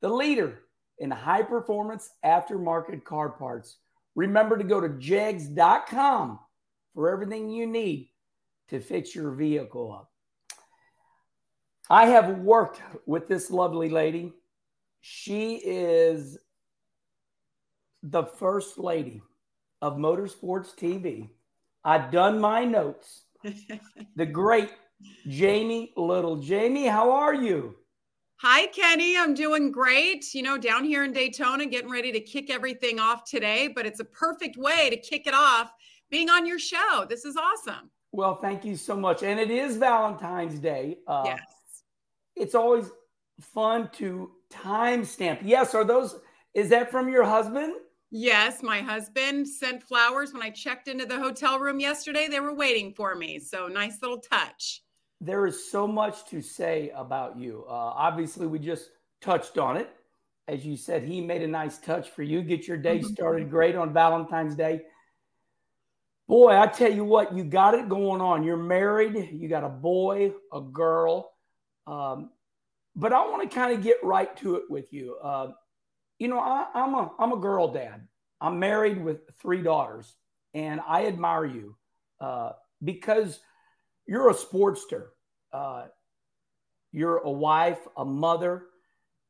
the leader in high performance aftermarket car parts. Remember to go to jegs.com for everything you need to fix your vehicle up. I have worked with this lovely lady. She is the first lady of Motorsports TV. I've done my notes. the great Jamie Little. Jamie, how are you? Hi, Kenny. I'm doing great. You know, down here in Daytona, getting ready to kick everything off today, but it's a perfect way to kick it off being on your show. This is awesome. Well, thank you so much. And it is Valentine's Day. Uh, yes. It's always fun to timestamp. Yes. Are those, is that from your husband? Yes, my husband sent flowers when I checked into the hotel room yesterday. They were waiting for me. So nice little touch there is so much to say about you. Uh, obviously, we just touched on it. As you said, he made a nice touch for you. Get your day mm-hmm. started great on Valentine's Day. Boy, I tell you what, you got it going on. You're married, you got a boy, a girl. Um, but I want to kind of get right to it with you. Uh, you know, I, I'm a I'm a girl dad. I'm married with three daughters, and I admire you uh, because you're a sportster. Uh, you're a wife, a mother.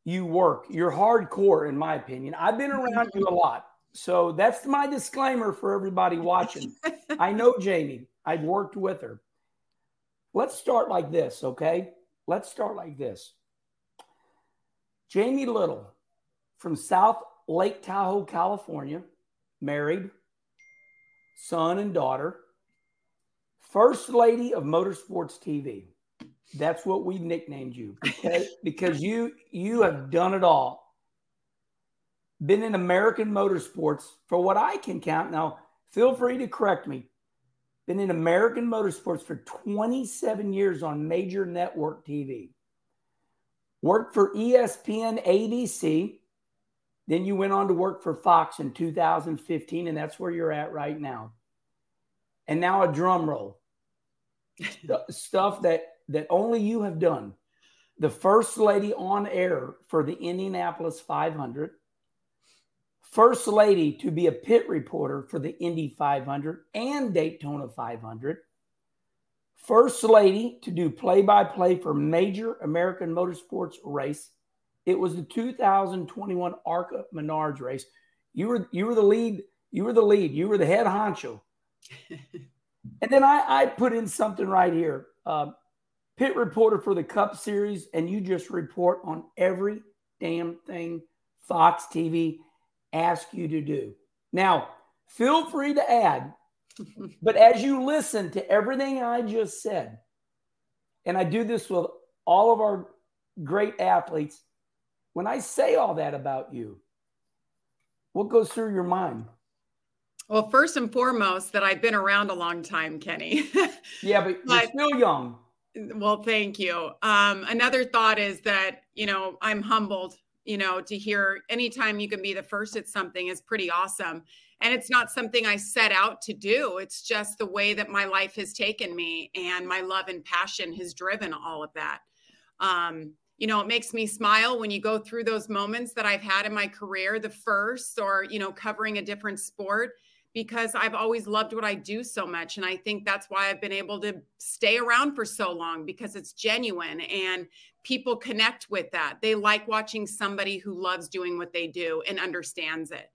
You work. You're hardcore, in my opinion. I've been around you a lot. So that's my disclaimer for everybody watching. I know Jamie, I've worked with her. Let's start like this, okay? Let's start like this. Jamie Little from South Lake Tahoe, California, married, son and daughter. First Lady of Motorsports TV. That's what we've nicknamed you because, because you you have done it all. Been in American motorsports for what I can count. Now, feel free to correct me. Been in American motorsports for 27 years on major network TV. Worked for ESPN, ABC. Then you went on to work for Fox in 2015, and that's where you're at right now. And now a drum roll stuff that that only you have done. The first lady on air for the Indianapolis 500. First lady to be a pit reporter for the Indy 500 and Daytona 500. First lady to do play by play for major American motorsports race. It was the 2021 ARCA Menards race. You were you were the lead. You were the lead. You were the head honcho. And then I, I put in something right here. Uh, pit reporter for the Cup Series, and you just report on every damn thing Fox TV asks you to do. Now, feel free to add, but as you listen to everything I just said, and I do this with all of our great athletes, when I say all that about you, what goes through your mind? Well, first and foremost, that I've been around a long time, Kenny. yeah, but, but you're still young. Well, thank you. Um, another thought is that, you know, I'm humbled, you know, to hear anytime you can be the first at something is pretty awesome. And it's not something I set out to do. It's just the way that my life has taken me and my love and passion has driven all of that. Um, you know, it makes me smile when you go through those moments that I've had in my career, the first or, you know, covering a different sport because I've always loved what I do so much. And I think that's why I've been able to stay around for so long because it's genuine and people connect with that. They like watching somebody who loves doing what they do and understands it.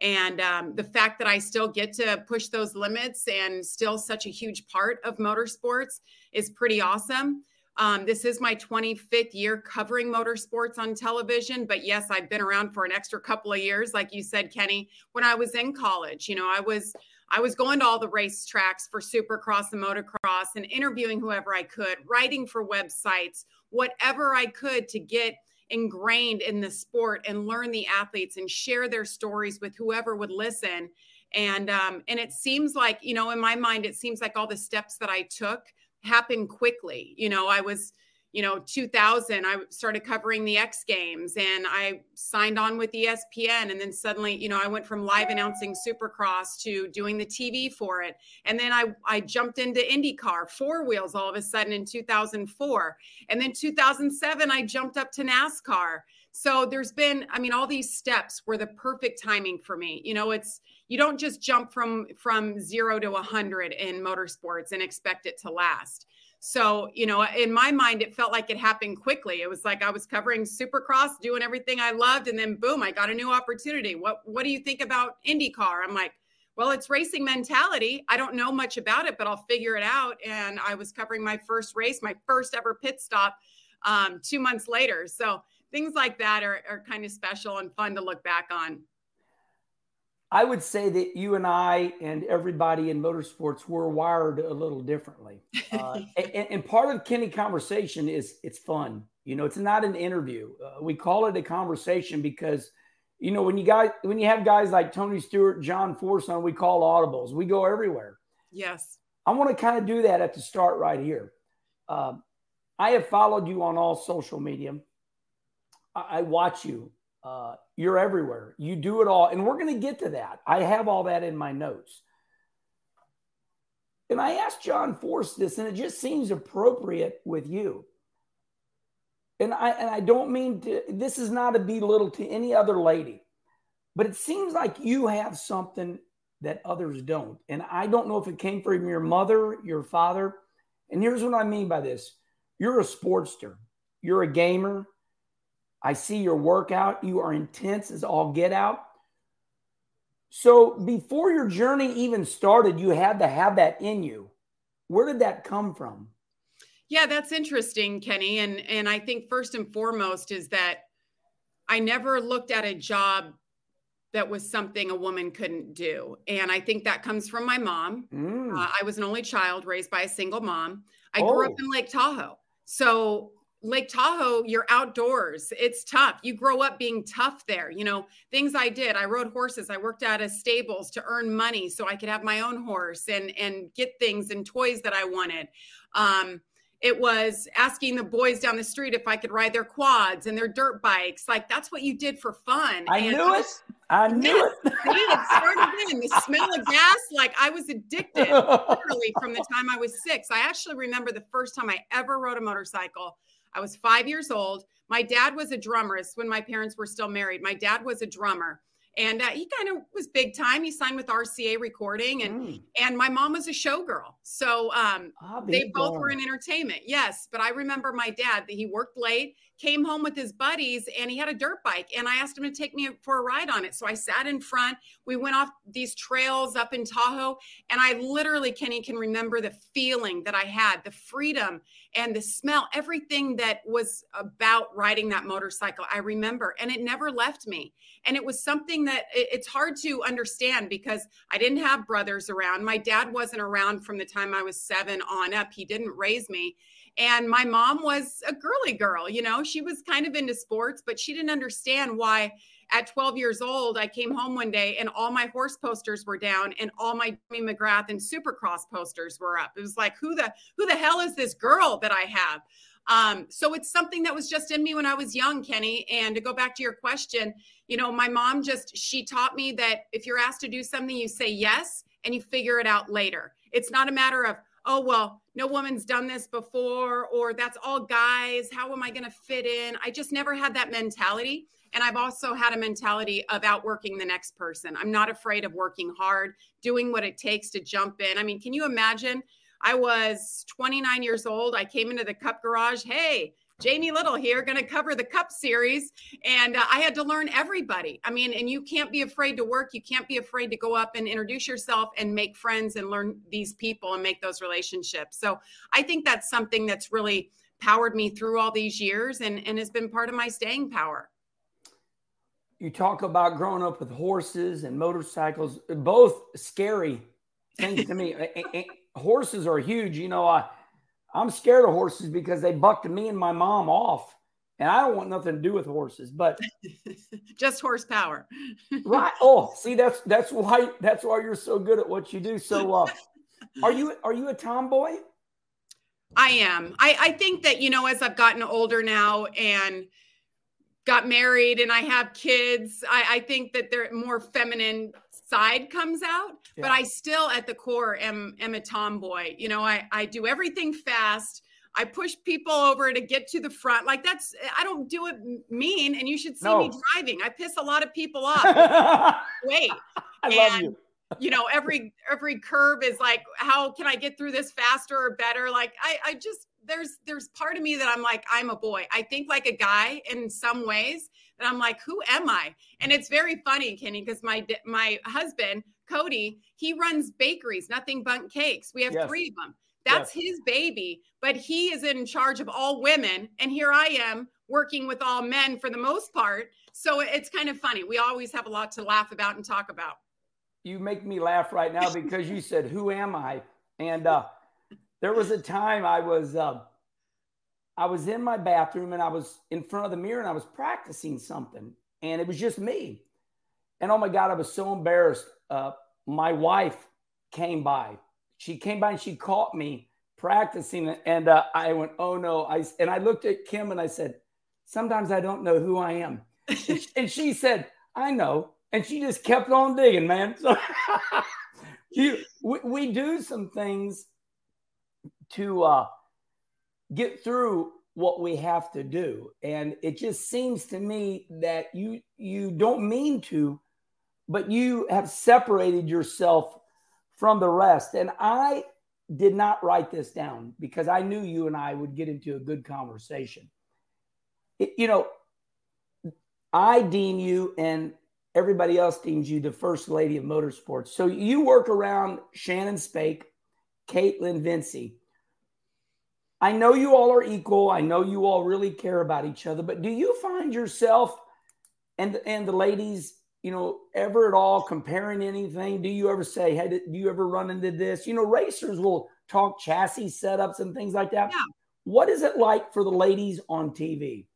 And um, the fact that I still get to push those limits and still such a huge part of motorsports is pretty awesome. Um, this is my 25th year covering motorsports on television. But yes, I've been around for an extra couple of years, like you said, Kenny. When I was in college, you know, I was I was going to all the racetracks for Supercross and motocross and interviewing whoever I could, writing for websites, whatever I could to get ingrained in the sport and learn the athletes and share their stories with whoever would listen and um, and it seems like you know in my mind it seems like all the steps that i took happened quickly. You know i was you know 2000 i started covering the x games and i signed on with espn and then suddenly you know i went from live announcing supercross to doing the tv for it. And then i i jumped into indycar four wheels all of a sudden in 2004 and then 2007 i jumped up to nascar. So there's been i mean all these steps were the perfect timing for me. You know it's you don't just jump from from 0 to a 100 in motorsports and expect it to last so, you know, in my mind, it felt like it happened quickly. It was like I was covering Supercross, doing everything I loved, and then boom, I got a new opportunity. What What do you think about IndyCar? I'm like, well, it's racing mentality. I don't know much about it, but I'll figure it out. And I was covering my first race, my first ever pit stop, um, two months later. So things like that are, are kind of special and fun to look back on. I would say that you and I and everybody in motorsports were wired a little differently. Uh, and, and, part of Kenny conversation is it's fun. You know, it's not an interview. Uh, we call it a conversation because, you know, when you guys when you have guys like Tony Stewart, John Forson, we call audibles. We go everywhere. Yes. I want to kind of do that at the start right here. Uh, I have followed you on all social media. I, I watch you uh, you're everywhere. You do it all. And we're going to get to that. I have all that in my notes. And I asked John Force this, and it just seems appropriate with you. And I and I don't mean to this is not a belittle to any other lady, but it seems like you have something that others don't. And I don't know if it came from your mother, your father. And here's what I mean by this. You're a sportster. You're a gamer. I see your workout. You are intense as all get out. So before your journey even started, you had to have that in you. Where did that come from? Yeah, that's interesting, Kenny. And and I think first and foremost is that I never looked at a job that was something a woman couldn't do. And I think that comes from my mom. Mm. Uh, I was an only child raised by a single mom. I oh. grew up oh. in Lake Tahoe. So Lake Tahoe, you're outdoors. It's tough. You grow up being tough there. You know, things I did. I rode horses. I worked out of stables to earn money so I could have my own horse and and get things and toys that I wanted. Um, it was asking the boys down the street if I could ride their quads and their dirt bikes. Like that's what you did for fun. I and knew it. I knew yes, it. it started in The smell of gas, like I was addicted literally from the time I was six. I actually remember the first time I ever rode a motorcycle I was five years old. My dad was a drummer when my parents were still married. My dad was a drummer and uh, he kind of was big time. He signed with RCA Recording, and mm. and my mom was a showgirl, so um, ah, they both were in entertainment. Yes, but I remember my dad that he worked late, came home with his buddies, and he had a dirt bike, and I asked him to take me for a ride on it. So I sat in front. We went off these trails up in Tahoe, and I literally, Kenny, can remember the feeling that I had, the freedom and the smell, everything that was about riding that motorcycle. I remember, and it never left me. And it was something that it's hard to understand because I didn't have brothers around. My dad wasn't around from the time I was seven on up. He didn't raise me. And my mom was a girly girl, you know, she was kind of into sports, but she didn't understand why at 12 years old, I came home one day and all my horse posters were down and all my Jeremy McGrath and Supercross posters were up. It was like, who the who the hell is this girl that I have? Um, so it's something that was just in me when I was young, Kenny. And to go back to your question, you know, my mom just she taught me that if you're asked to do something, you say yes and you figure it out later. It's not a matter of oh, well, no woman's done this before, or that's all guys. How am I going to fit in? I just never had that mentality. And I've also had a mentality of outworking the next person. I'm not afraid of working hard, doing what it takes to jump in. I mean, can you imagine? I was 29 years old. I came into the cup garage. Hey, Jamie Little here, going to cover the Cup Series. And uh, I had to learn everybody. I mean, and you can't be afraid to work. You can't be afraid to go up and introduce yourself and make friends and learn these people and make those relationships. So I think that's something that's really powered me through all these years and, and has been part of my staying power. You talk about growing up with horses and motorcycles, both scary things to me. horses are huge. You know, I I'm scared of horses because they bucked me and my mom off. And I don't want nothing to do with horses, but just horsepower. right. Oh, see, that's that's why that's why you're so good at what you do. So uh, are you are you a tomboy? I am. I, I think that, you know, as I've gotten older now and got married and I have kids, I, I think that they're more feminine side comes out yeah. but i still at the core am am a tomboy. You know i i do everything fast. I push people over to get to the front. Like that's i don't do it mean and you should see no. me driving. I piss a lot of people off. Wait. I and, love you. you know every every curve is like how can i get through this faster or better? Like i i just there's there's part of me that i'm like i'm a boy i think like a guy in some ways and I'm like, who am I? And it's very funny, Kenny, because my my husband Cody, he runs bakeries, nothing but cakes. We have yes. three of them. That's yes. his baby, but he is in charge of all women, and here I am working with all men for the most part. So it's kind of funny. We always have a lot to laugh about and talk about. You make me laugh right now because you said, "Who am I?" And uh, there was a time I was. Uh, I was in my bathroom and I was in front of the mirror and I was practicing something, and it was just me. And oh my God, I was so embarrassed. Uh, my wife came by. She came by and she caught me practicing, and uh, I went, "Oh no!" I and I looked at Kim and I said, "Sometimes I don't know who I am." and she said, "I know," and she just kept on digging, man. So you, we, we do some things to. Uh, get through what we have to do. And it just seems to me that you you don't mean to but you have separated yourself from the rest. And i did not write this down because i knew you and i would get into a good conversation. It, you know i deem you and everybody else deems you the first lady of motorsports. So you work around shannon spake kaitlyn Vincie I know you all are equal. I know you all really care about each other, but do you find yourself and and the ladies, you know, ever at all comparing anything? Do you ever say, "Hey, do you ever run into this?" You know, racers will talk chassis setups and things like that. Yeah. What is it like for the ladies on TV?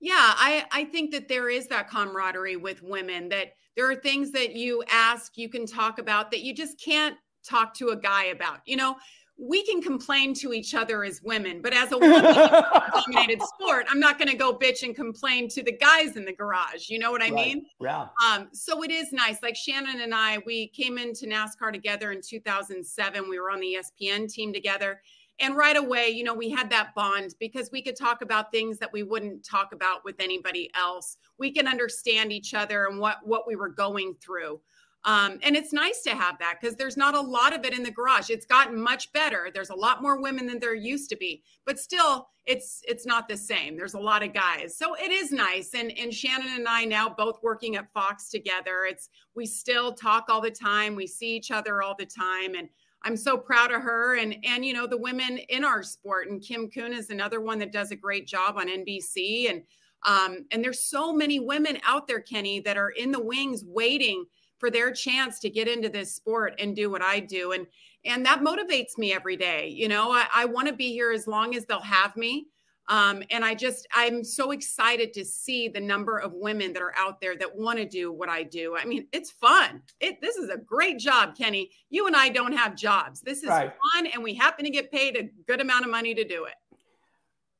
Yeah, I I think that there is that camaraderie with women that there are things that you ask, you can talk about that you just can't talk to a guy about. You know, we can complain to each other as women, but as a woman dominated sport, I'm not going to go bitch and complain to the guys in the garage. You know what I right. mean? Yeah. Um, so it is nice. Like Shannon and I, we came into NASCAR together in 2007. We were on the ESPN team together. And right away, you know, we had that bond because we could talk about things that we wouldn't talk about with anybody else. We can understand each other and what what we were going through. Um, and it's nice to have that because there's not a lot of it in the garage. It's gotten much better. There's a lot more women than there used to be, but still, it's it's not the same. There's a lot of guys, so it is nice. And and Shannon and I now both working at Fox together. It's we still talk all the time. We see each other all the time, and I'm so proud of her and and you know the women in our sport. And Kim Coon is another one that does a great job on NBC. And um, and there's so many women out there, Kenny, that are in the wings waiting for their chance to get into this sport and do what I do. And and that motivates me every day. You know, I, I want to be here as long as they'll have me. Um, and I just, I'm so excited to see the number of women that are out there that want to do what I do. I mean, it's fun. It, this is a great job, Kenny. You and I don't have jobs. This is right. fun, and we happen to get paid a good amount of money to do it.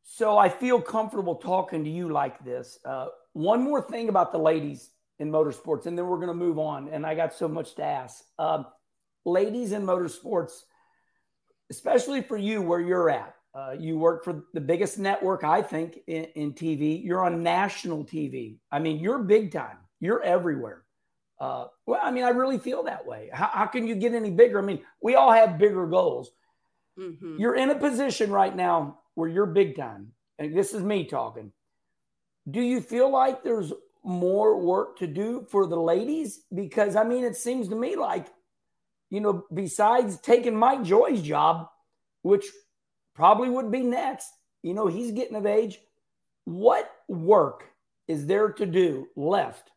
So I feel comfortable talking to you like this. Uh, one more thing about the ladies in motorsports, and then we're going to move on. And I got so much to ask. Um, ladies in motorsports, especially for you where you're at. Uh, you work for the biggest network, I think, in, in, TV. You're on national TV. I mean, you're big time. You're everywhere. Uh, well, I mean, I really feel that way. How, how, can you get any bigger? I mean, we all have bigger goals. Mm-hmm. You're in a position right now where you're big time. And this is me talking. Do you feel like there's more work to do for the ladies? Because, I mean, it seems to me like, you know, besides taking Mike Joy's job, which probably would be next. You know, he's getting of age. What work is there to do left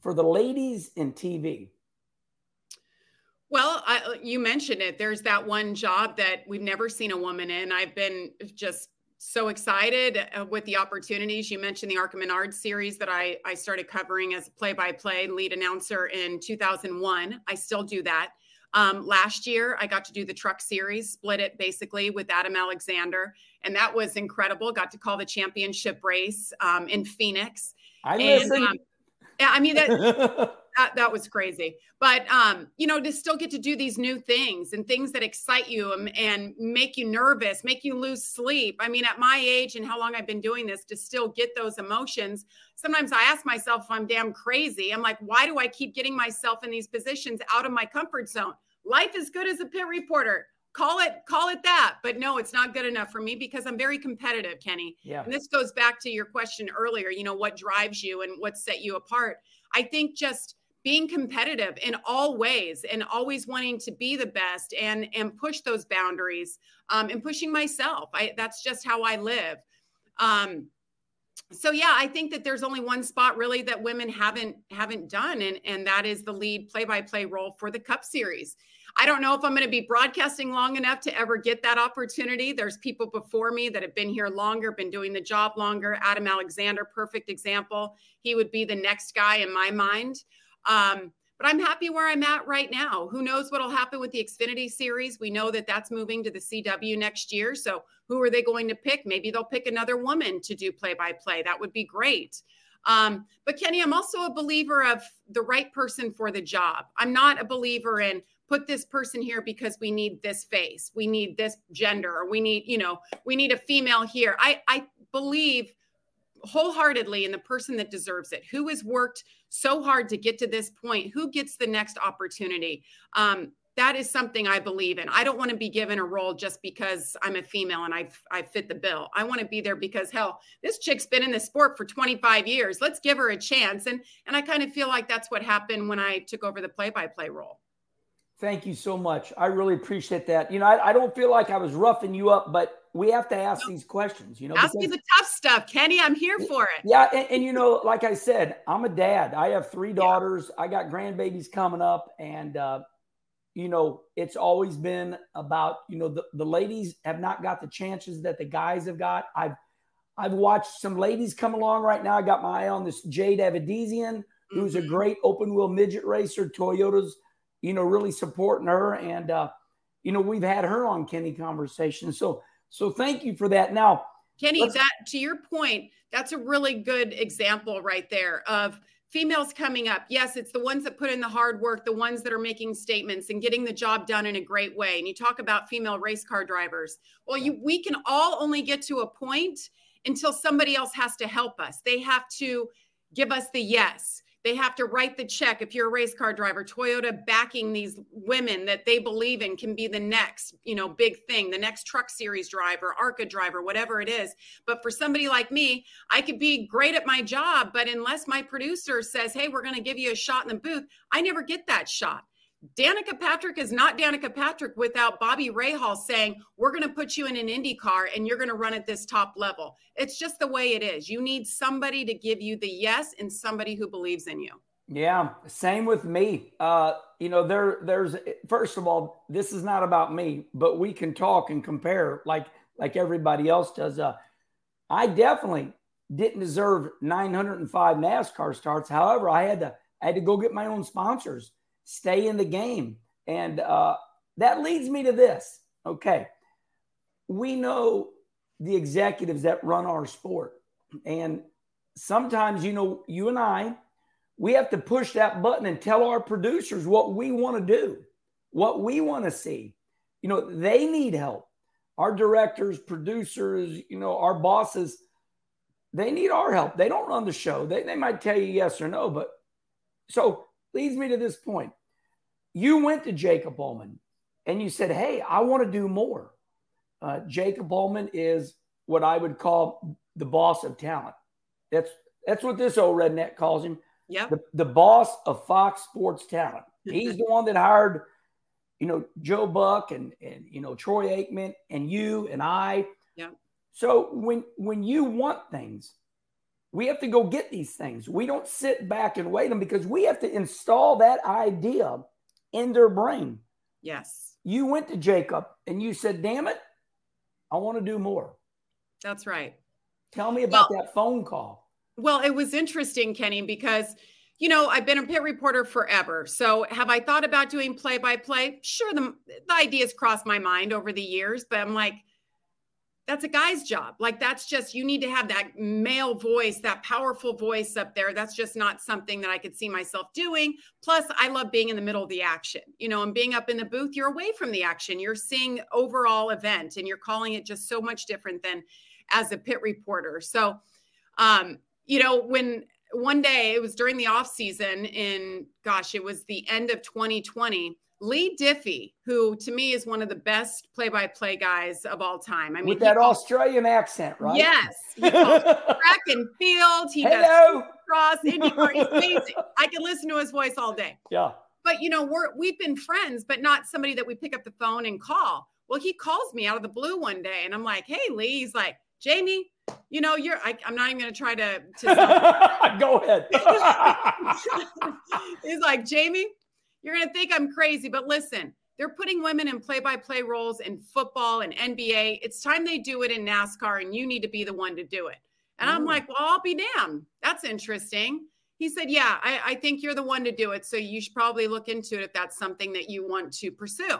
for the ladies in TV? Well, I, you mentioned it. There's that one job that we've never seen a woman in. I've been just so excited uh, with the opportunities. You mentioned the Arca Menard series that I, I started covering as a play by play lead announcer in 2001. I still do that. Um, last year, I got to do the truck series, split it basically with Adam Alexander, and that was incredible. Got to call the championship race um, in Phoenix. I listen. Um, I mean that, that that was crazy. But um, you know, to still get to do these new things and things that excite you and, and make you nervous, make you lose sleep. I mean, at my age and how long I've been doing this, to still get those emotions. Sometimes I ask myself if I'm damn crazy. I'm like, why do I keep getting myself in these positions out of my comfort zone? Life is good as a pit reporter call it call it that but no it's not good enough for me because i'm very competitive kenny yeah and this goes back to your question earlier you know what drives you and what set you apart i think just being competitive in all ways and always wanting to be the best and and push those boundaries um, and pushing myself i that's just how i live um, so yeah i think that there's only one spot really that women haven't haven't done and and that is the lead play by play role for the cup series I don't know if I'm going to be broadcasting long enough to ever get that opportunity. There's people before me that have been here longer, been doing the job longer. Adam Alexander, perfect example. He would be the next guy in my mind. Um, but I'm happy where I'm at right now. Who knows what'll happen with the Xfinity series? We know that that's moving to the CW next year. So who are they going to pick? Maybe they'll pick another woman to do play by play. That would be great. Um, but Kenny, I'm also a believer of the right person for the job. I'm not a believer in put this person here because we need this face we need this gender or we need you know we need a female here i i believe wholeheartedly in the person that deserves it who has worked so hard to get to this point who gets the next opportunity um, that is something I believe in. I don't want to be given a role just because I'm a female and I I fit the bill. I want to be there because hell, this chick's been in the sport for 25 years. Let's give her a chance. And and I kind of feel like that's what happened when I took over the play-by-play role. Thank you so much. I really appreciate that. You know, I, I, don't feel like I was roughing you up, but we have to ask these questions. You know, ask me the tough stuff, Kenny. I'm here for it. Yeah, and, and, you know, like I said, I'm a dad. I have three daughters. Yeah. I got grandbabies coming up, and uh, you know, it's always been about you know the, the ladies have not got the chances that the guys have got. I've I've watched some ladies come along right now. I got my eye on this Jade Avedisian, who's mm-hmm. a great open wheel midget racer. Toyota's you know, really supporting her. And, uh, you know, we've had her on Kenny Conversation. So, so thank you for that. Now, Kenny, that to your point, that's a really good example right there of females coming up. Yes, it's the ones that put in the hard work, the ones that are making statements and getting the job done in a great way. And you talk about female race car drivers. Well, you we can all only get to a point until somebody else has to help us. They have to give us the yes. They have to write the check. If you're a race car driver, Toyota backing these women that they believe in can be the next, you know, big thing, the next truck series driver, ARCA driver, whatever it is. But for somebody like me, I could be great at my job, but unless my producer says, "Hey, we're going to give you a shot in the booth," I never get that shot. Danica Patrick is not Danica Patrick without Bobby Rahal saying, We're going to put you in an Indy car and you're going to run at this top level. It's just the way it is. You need somebody to give you the yes and somebody who believes in you. Yeah, same with me. Uh, you know, there there's first of all, this is not about me, but we can talk and compare like like everybody else does. Uh, I definitely didn't deserve 905 NASCAR starts. However, I had to I had to go get my own sponsors stay in the game. And uh, that leads me to this. Okay. We know the executives that run our sport. And sometimes, you know, you and I, we have to push that button and tell our producers what we want to do, what we want to see. you know, they need help. Our directors, producers, you know, our bosses, they need our help. They don't run the show. They, they might tell you yes or no, but so leads me to this point. You went to Jacob Ullman and you said, Hey, I want to do more. Uh, Jacob Ullman is what I would call the boss of talent. That's that's what this old redneck calls him. Yeah. The, the boss of Fox Sports Talent. He's the one that hired, you know, Joe Buck and and you know Troy Aikman and you and I. Yeah. So when when you want things, we have to go get these things. We don't sit back and wait them because we have to install that idea in their brain. Yes. You went to Jacob and you said, "Damn it, I want to do more." That's right. Tell me about Well- that phone call. Well, it was interesting, Kenny, because you know I've been a pit reporter forever. So have I thought about doing play by play? Sure, the the ideas crossed my mind over the years, but I'm like, that's a guy's job. Like that's just you need to have that male voice, that powerful voice up there. That's just not something that I could see myself doing. Plus, I love being in the middle of the action. You know, and being up in the booth, you're away from the action. You're seeing overall event and you're calling it just so much different than as a pit reporter. So um, you know, when one day it was during the off season in gosh, it was the end of 2020. Leigh Diffey, who to me is one of the best play-by-play guys of all time. I mean, With that calls- Australian accent, right? Yes, he calls track and field. He Hello. does cross IndyCar. He's amazing. I can listen to his voice all day. Yeah. But you know, we're we've been friends, but not somebody that we pick up the phone and call. Well, he calls me out of the blue one day, and I'm like, "Hey, Lee." He's like, "Jamie, you know, you're." I, I'm not even going to try to. to Go ahead. He's like, Jamie, you're going to think I'm crazy, but listen, they're putting women in play by play roles in football and NBA. It's time they do it in NASCAR, and you need to be the one to do it. And I'm Mm. like, well, I'll be damned. That's interesting. He said, yeah, I, I think you're the one to do it. So you should probably look into it if that's something that you want to pursue.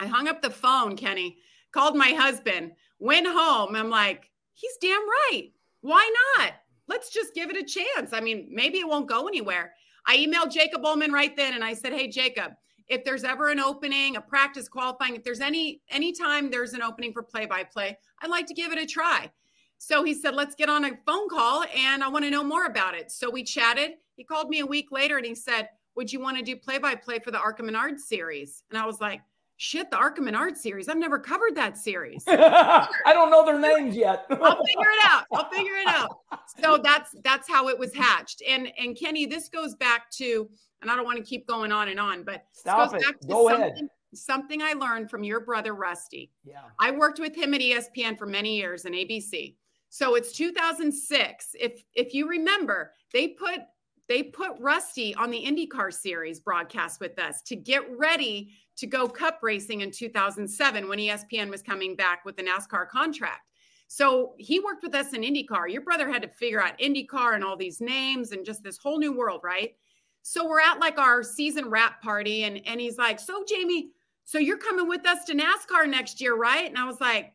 I hung up the phone, Kenny, called my husband, went home. I'm like, he's damn right. Why not? Let's just give it a chance. I mean, maybe it won't go anywhere. I emailed Jacob Ullman right then and I said, Hey, Jacob, if there's ever an opening, a practice qualifying, if there's any anytime there's an opening for play by play, I'd like to give it a try. So he said, Let's get on a phone call and I want to know more about it. So we chatted. He called me a week later and he said, Would you want to do play by play for the ARCA Menards series? And I was like, Shit, the ARCA Menards series. I've never covered that series. I don't know their names yet. I'll figure it out. I'll figure it out. So that's that's how it was hatched. And and Kenny, this goes back to, and I don't want to keep going on and on, but Stop this goes it. back to Go something, ahead. something I learned from your brother Rusty. Yeah. I worked with him at ESPN for many years in ABC. So it's 2006. If if you remember, they put they put Rusty on the IndyCar series broadcast with us to get ready to go cup racing in 2007 when ESPN was coming back with the NASCAR contract. So he worked with us in IndyCar. Your brother had to figure out IndyCar and all these names and just this whole new world, right? So we're at like our season wrap party, and and he's like, "So Jamie, so you're coming with us to NASCAR next year, right?" And I was like,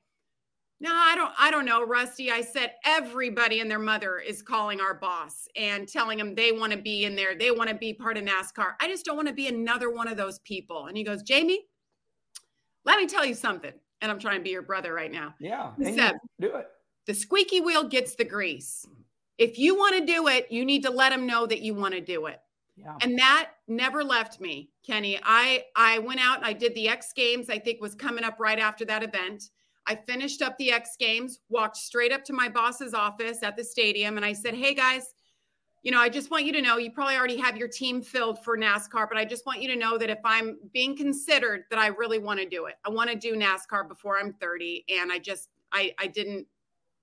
"No, I don't. I don't know, Rusty." I said, "Everybody and their mother is calling our boss and telling them they want to be in there. They want to be part of NASCAR. I just don't want to be another one of those people." And he goes, "Jamie, let me tell you something." And I'm trying to be your brother right now. Yeah. He said- do it. The squeaky wheel gets the grease. If you want to do it, you need to let them know that you want to do it Yeah. and that never left me kenny i i went out and i did the x games i think was coming up right after that event i finished up the x games walked straight up to my boss's office at the stadium and i said hey guys you know i just want you to know you probably already have your team filled for nascar but i just want you to know that if i'm being considered that i really want to do it. I want to do nascar before i'm 30 and i just i i didn't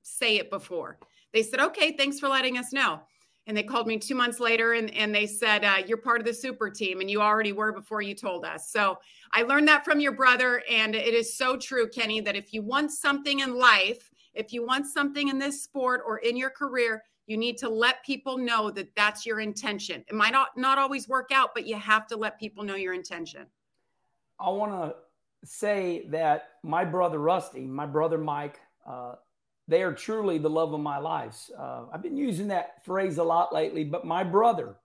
say it before. They said okay thanks for letting us know and they called me two months later and, and they said uh, you're part of the super team and you already were before you told us. So i learned that from your brother and it is so true kenny that if you want something in life if you want something in this sport or in your career you need to let people know that that's your intention. It might not, not always work out but you have to let people know your intention. I want to say that my brother Rusty, my brother Mike, uh, they are truly the love of my life. Uh, I've been using that phrase a lot lately, but my brother,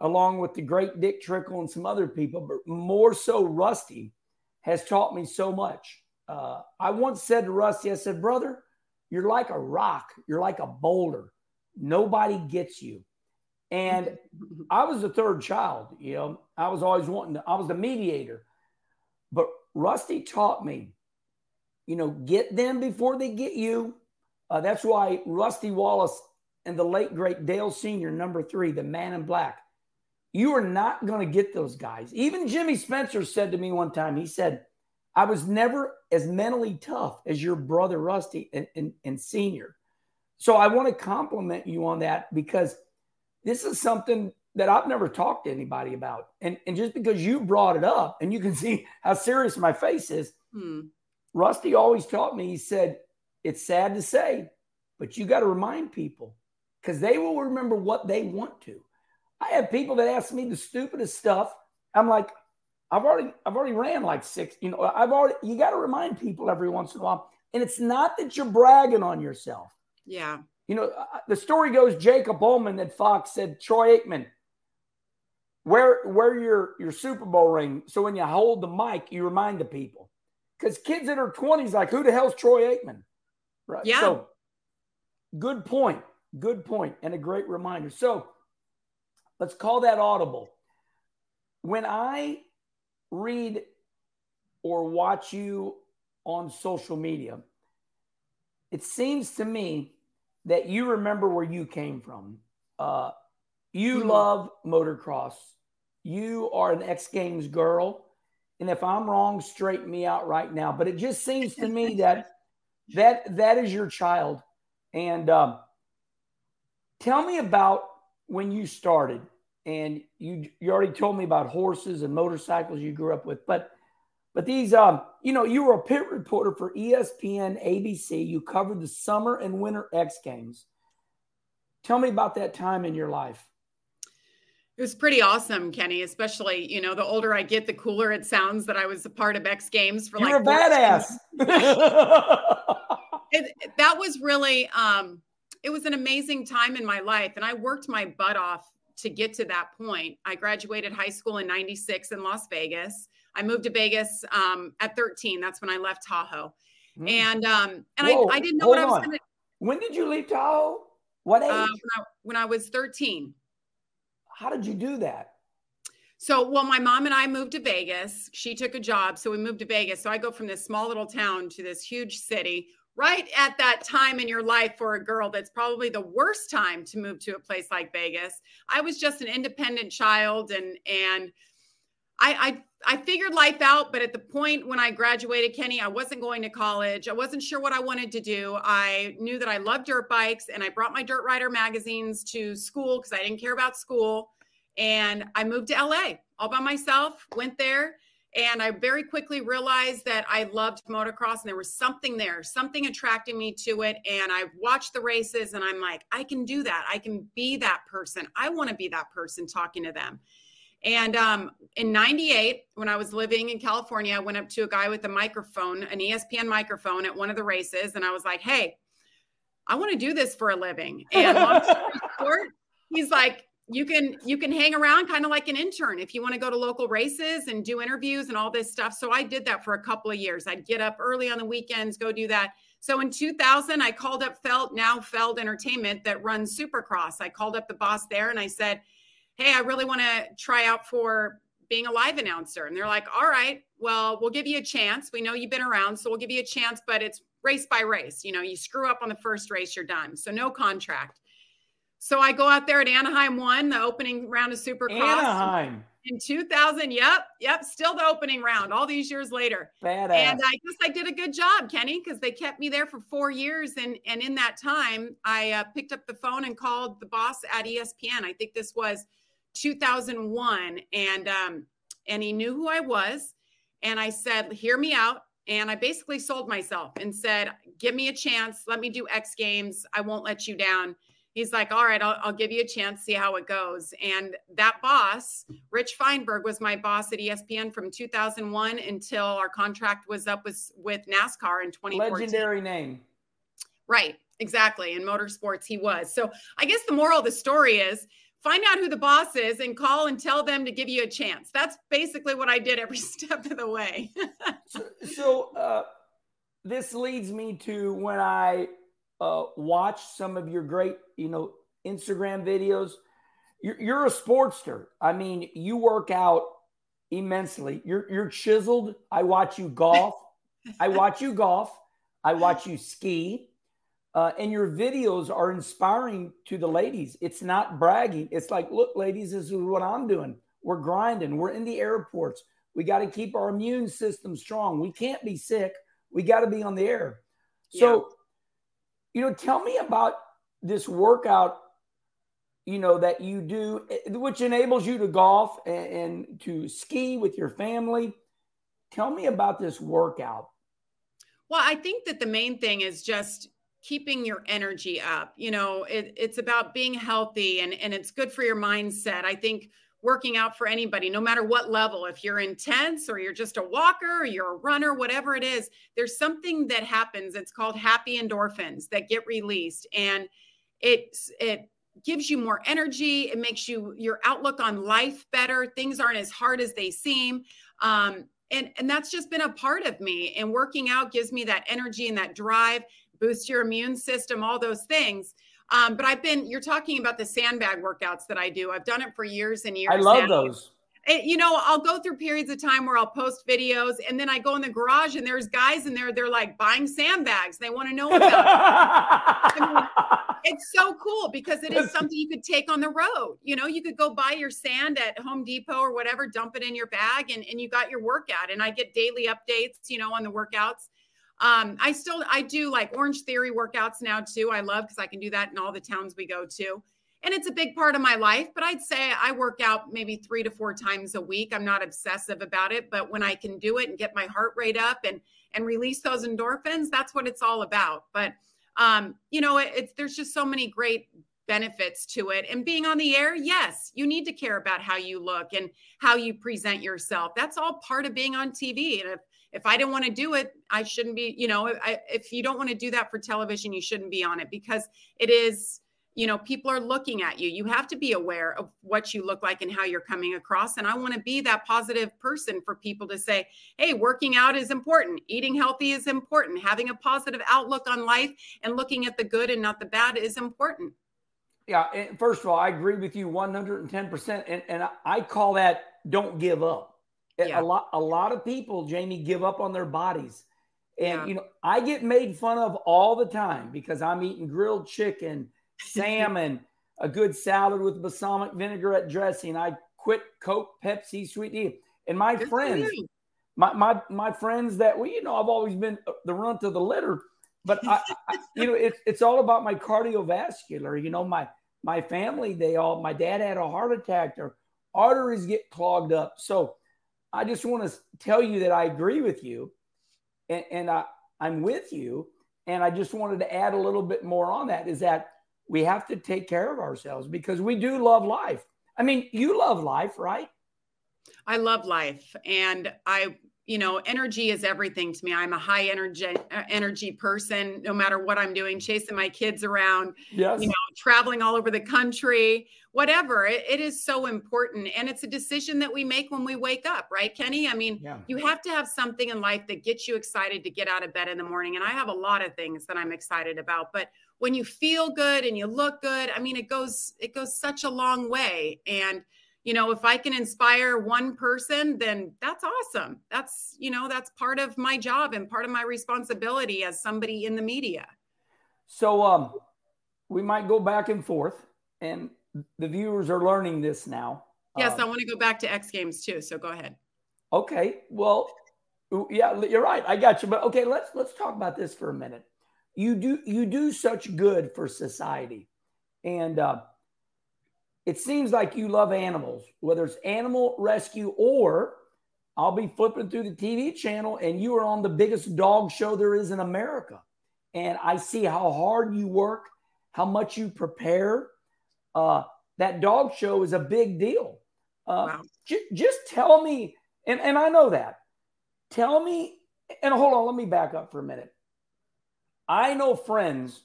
along with the great Dick Trickle and some other people, but more so Rusty, has taught me so much. Uh, I once said to Rusty, I said, brother, you're like a rock, you're like a boulder. Nobody gets you. And I was the third child, you know, I was always wanting to, I was the mediator. But Rusty taught me, you know, get them before they get you. Uh, that's why Rusty Wallace and the late great Dale Sr., number three, the man in black, you are not going to get those guys. Even Jimmy Spencer said to me one time, he said, I was never as mentally tough as your brother Rusty and, and, and senior. So I want to compliment you on that because this is something that I've never talked to anybody about. And, and just because you brought it up and you can see how serious my face is, hmm. Rusty always taught me, he said, it's sad to say, but you got to remind people because they will remember what they want to. I have people that ask me the stupidest stuff. I'm like, I've already, I've already ran like six. You know, I've already. You got to remind people every once in a while, and it's not that you're bragging on yourself. Yeah. You know, uh, the story goes Jacob Ullman that Fox said Troy Aikman, wear wear your your Super Bowl ring so when you hold the mic, you remind the people. Because kids that are 20s like, who the hell's Troy Aikman? Right. Yeah. So good point. Good point, and a great reminder. So let's call that audible. When I read or watch you on social media, it seems to me that you remember where you came from. Uh, you mm-hmm. love motocross. You are an X Games girl. And if I'm wrong, straighten me out right now. But it just seems to me that that that is your child. And um, tell me about when you started. And you you already told me about horses and motorcycles you grew up with, but but these, um, you know, you were a pit reporter for ESPN, ABC. You covered the summer and winter X Games. Tell me about that time in your life. It was pretty awesome, Kenny. Especially, you know, the older I get, the cooler it sounds that I was a part of X Games for You're like. You're a badass. it, that was really, um, it was an amazing time in my life, and I worked my butt off to get to that point. I graduated high school in '96 in Las Vegas. I moved to Vegas um, at 13. That's when I left Tahoe. Mm. And um, and Whoa, I, I didn't know what I was going to. When did you leave Tahoe? What age? Uh, when, I, when I was 13. How did you do that? So, well, my mom and I moved to Vegas. She took a job. So we moved to Vegas. So I go from this small little town to this huge city right at that time in your life for a girl that's probably the worst time to move to a place like Vegas. I was just an independent child and, and, I, I I figured life out, but at the point when I graduated, Kenny, I wasn't going to college. I wasn't sure what I wanted to do. I knew that I loved dirt bikes, and I brought my Dirt Rider magazines to school because I didn't care about school. And I moved to LA all by myself. Went there, and I very quickly realized that I loved motocross, and there was something there, something attracting me to it. And I watched the races, and I'm like, I can do that. I can be that person. I want to be that person talking to them. And um, in 98, when I was living in California, I went up to a guy with a microphone, an ESPN microphone at one of the races. And I was like, hey, I want to do this for a living. And long story short, he's like, you can you can hang around kind of like an intern if you want to go to local races and do interviews and all this stuff. So I did that for a couple of years. I'd get up early on the weekends, go do that. So in 2000, I called up Feld, now Feld Entertainment that runs Supercross. I called up the boss there and I said, hey, I really want to try out for being a live announcer. And they're like, all right, well, we'll give you a chance. We know you've been around, so we'll give you a chance, but it's race by race. You know, you screw up on the first race, you're done. So no contract. So I go out there at Anaheim one, the opening round of Supercross. Anaheim. In 2000, yep, yep, still the opening round all these years later. Badass. And I guess I did a good job, Kenny, because they kept me there for four years. And, and in that time, I uh, picked up the phone and called the boss at ESPN. I think this was – 2001 and um and he knew who I was and I said hear me out and I basically sold myself and said give me a chance let me do X games I won't let you down he's like all right I'll, I'll give you a chance see how it goes and that boss Rich Feinberg was my boss at ESPN from 2001 until our contract was up with with NASCAR in 2014 legendary name right exactly in motorsports he was so I guess the moral of the story is find out who the boss is and call and tell them to give you a chance. That's basically what I did every step of the way. so, so uh, this leads me to when I uh, watch some of your great, you know, Instagram videos. You're, you're a sportster. I mean, you work out immensely. You're you're chiseled. I watch you golf. I watch you golf. I watch you ski. Uh, and your videos are inspiring to the ladies. It's not bragging. It's like, look, ladies, this is what I'm doing. We're grinding. We're in the airports. We got to keep our immune system strong. We can't be sick. We got to be on the air. So. You know, tell me about this workout, you know, that you do, which enables you to golf and, and to ski with your family. Tell me about this workout. Well, I think that the main thing is just keeping your energy up. You know, it, it's about being healthy and, and it's good for your mindset. I think working out for anybody, no matter what level, if you're intense or you're just a walker or you're a runner, whatever it is, there's something that happens. It's called happy endorphins that get released. And it, it gives you more energy. It makes you your outlook on life better. Things aren't as hard as they seem. Um, and and that's just been a part of me and working out gives me that energy and that drive boosts your immune system, all those things. Um, but I've been, you're talking about the sandbag workouts that I do. I've done it for years and years. I love now. those. It, you know, I'll go through periods of time where I'll post videos and then I go in the garage and there's guys in there, they're like buying sandbags. They want to know about it. I mean, it's so cool because it is something you could take on the road. You know, you could go buy your sand at Home Depot or whatever, dump it in your bag and, and you got your workout. And I get daily updates, you know, on the workouts. Um, I still I do like Orange Theory workouts now too. I love because I can do that in all the towns we go to. And it's a big part of my life, but I'd say I work out maybe three to four times a week. I'm not obsessive about it, but when I can do it and get my heart rate up and and release those endorphins, that's what it's all about. But um, you know, it, it's there's just so many great benefits to it. And being on the air, yes, you need to care about how you look and how you present yourself. That's all part of being on TV. And if if I didn't want to do it, I shouldn't be, you know, I, if you don't want to do that for television, you shouldn't be on it because it is, you know, people are looking at you. You have to be aware of what you look like and how you're coming across. And I want to be that positive person for people to say, hey, working out is important, eating healthy is important, having a positive outlook on life and looking at the good and not the bad is important. Yeah. first of all, I agree with you 110%. And, and I call that don't give up yeah. A lot, a lot of people, Jamie, give up on their bodies. And, yeah. you know, I get made fun of all the time because I'm eating grilled chicken, salmon, a good salad with balsamic vinaigrette dressing. I quit Coke, Pepsi, sweet tea. And my good friends, my, my, my friends that, well, you know, I've always been uh, the runt of the litter, but I, I you know, it's, it's all about my cardiovascular, you know, my, my family, they all, my dad had a heart attack, their arteries get clogged up. So, I just want to tell you that I agree with you and, and I, I'm with you. And I just wanted to add a little bit more on that is that we have to take care of ourselves because we do love life. I mean, you love life, right? I love life. And I you know, energy is everything to me. I'm a high energy uh, energy person, no matter what I'm doing, chasing my kids around, yes. you know, traveling all over the country, whatever. It, it is so important. And it's a decision that we make when we wake up, right, Kenny? I mean, yeah. you have to have something in life that gets you excited to get out of bed in the morning. And I have a lot of things that I'm excited about. But when you feel good and you look good, I mean, it goes, it goes such a long way. And you know, if I can inspire one person, then that's awesome. That's, you know, that's part of my job and part of my responsibility as somebody in the media. So um we might go back and forth and the viewers are learning this now. Yes, uh, I want to go back to X Games too, so go ahead. Okay. Well, yeah, you're right. I got you. But okay, let's let's talk about this for a minute. You do you do such good for society. And uh it seems like you love animals, whether it's animal rescue or I'll be flipping through the TV channel and you are on the biggest dog show there is in America. And I see how hard you work, how much you prepare. Uh, that dog show is a big deal. Uh, wow. j- just tell me, and, and I know that. Tell me, and hold on, let me back up for a minute. I know friends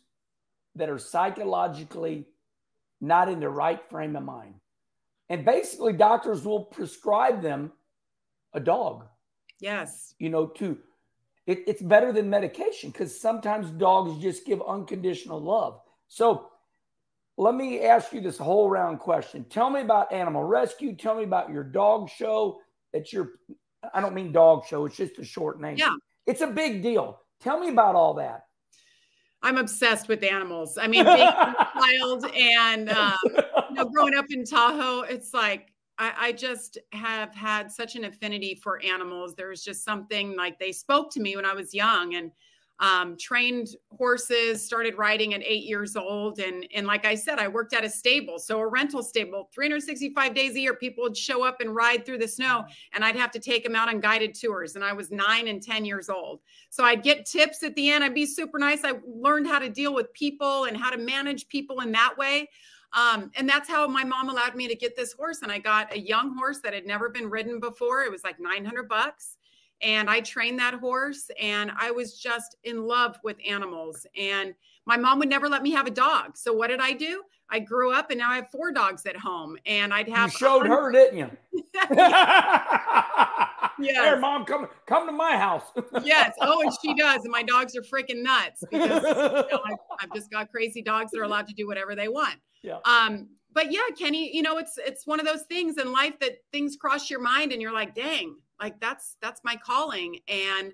that are psychologically not in the right frame of mind. And basically, doctors will prescribe them a dog. Yes. You know, to it, it's better than medication because sometimes dogs just give unconditional love. So let me ask you this whole round question. Tell me about animal rescue. Tell me about your dog show. That your I don't mean dog show, it's just a short name. Yeah. It's a big deal. Tell me about all that. I'm obsessed with animals. I mean, being a child and um, you know, growing up in Tahoe, it's like I, I, just have had such an affinity for animals. There's just something like they spoke to me when I was young, and um, trained horses, started riding at eight years old. And, and like I said, I worked at a stable. So a rental stable, 365 days a year, people would show up and ride through the snow and I'd have to take them out on guided tours. And I was nine and 10 years old. So I'd get tips at the end. I'd be super nice. I learned how to deal with people and how to manage people in that way. Um, and that's how my mom allowed me to get this horse. And I got a young horse that had never been ridden before. It was like 900 bucks and I trained that horse and I was just in love with animals and my mom would never let me have a dog. So what did I do? I grew up and now I have four dogs at home and I'd have You showed her, didn't you? yes. Here, mom, come come to my house. yes. Oh, and she does. And my dogs are freaking nuts because you know, I've, I've just got crazy dogs that are allowed to do whatever they want. Yeah. Um, but yeah, Kenny, you know, it's it's one of those things in life that things cross your mind and you're like, dang, like that's that's my calling. And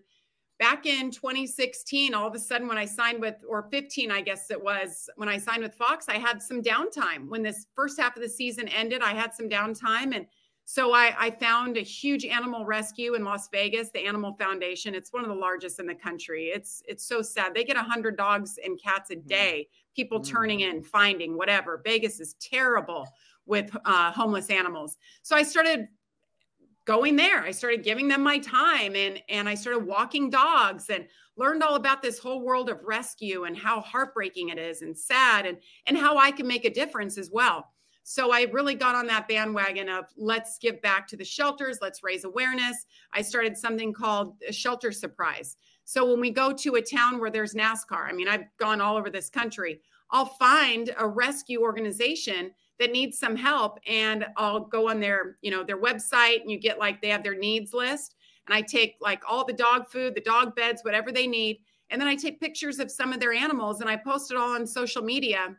back in 2016 all of a sudden when i signed with or 15 i guess it was when i signed with fox i had some downtime. When this first half of the season ended i had some downtime. And so I, I found a huge animal rescue in las vegas the animal foundation. It's one of the largest in the country. It's it's so sad. They get 100 dogs and cats a mm-hmm. day. People mm-hmm. turning in finding whatever. Vegas is terrible with uh, homeless animals. So i started going there. I started giving them my time and and i started walking dogs and learned all about this whole world of rescue and how heartbreaking it is and sad and and how i can make a difference as well. So i really got on that bandwagon of let's give back to the shelters let's raise awareness. I started something called a shelter surprise. So when we go to a town where there's nascar i mean i've gone all over this country i'll find a rescue organization that needs some help and I'll go on their, you know, their website and you get like they have their needs list and I take like all the dog food, the dog beds, whatever they need. And then I take pictures of some of their animals and I post it all on social media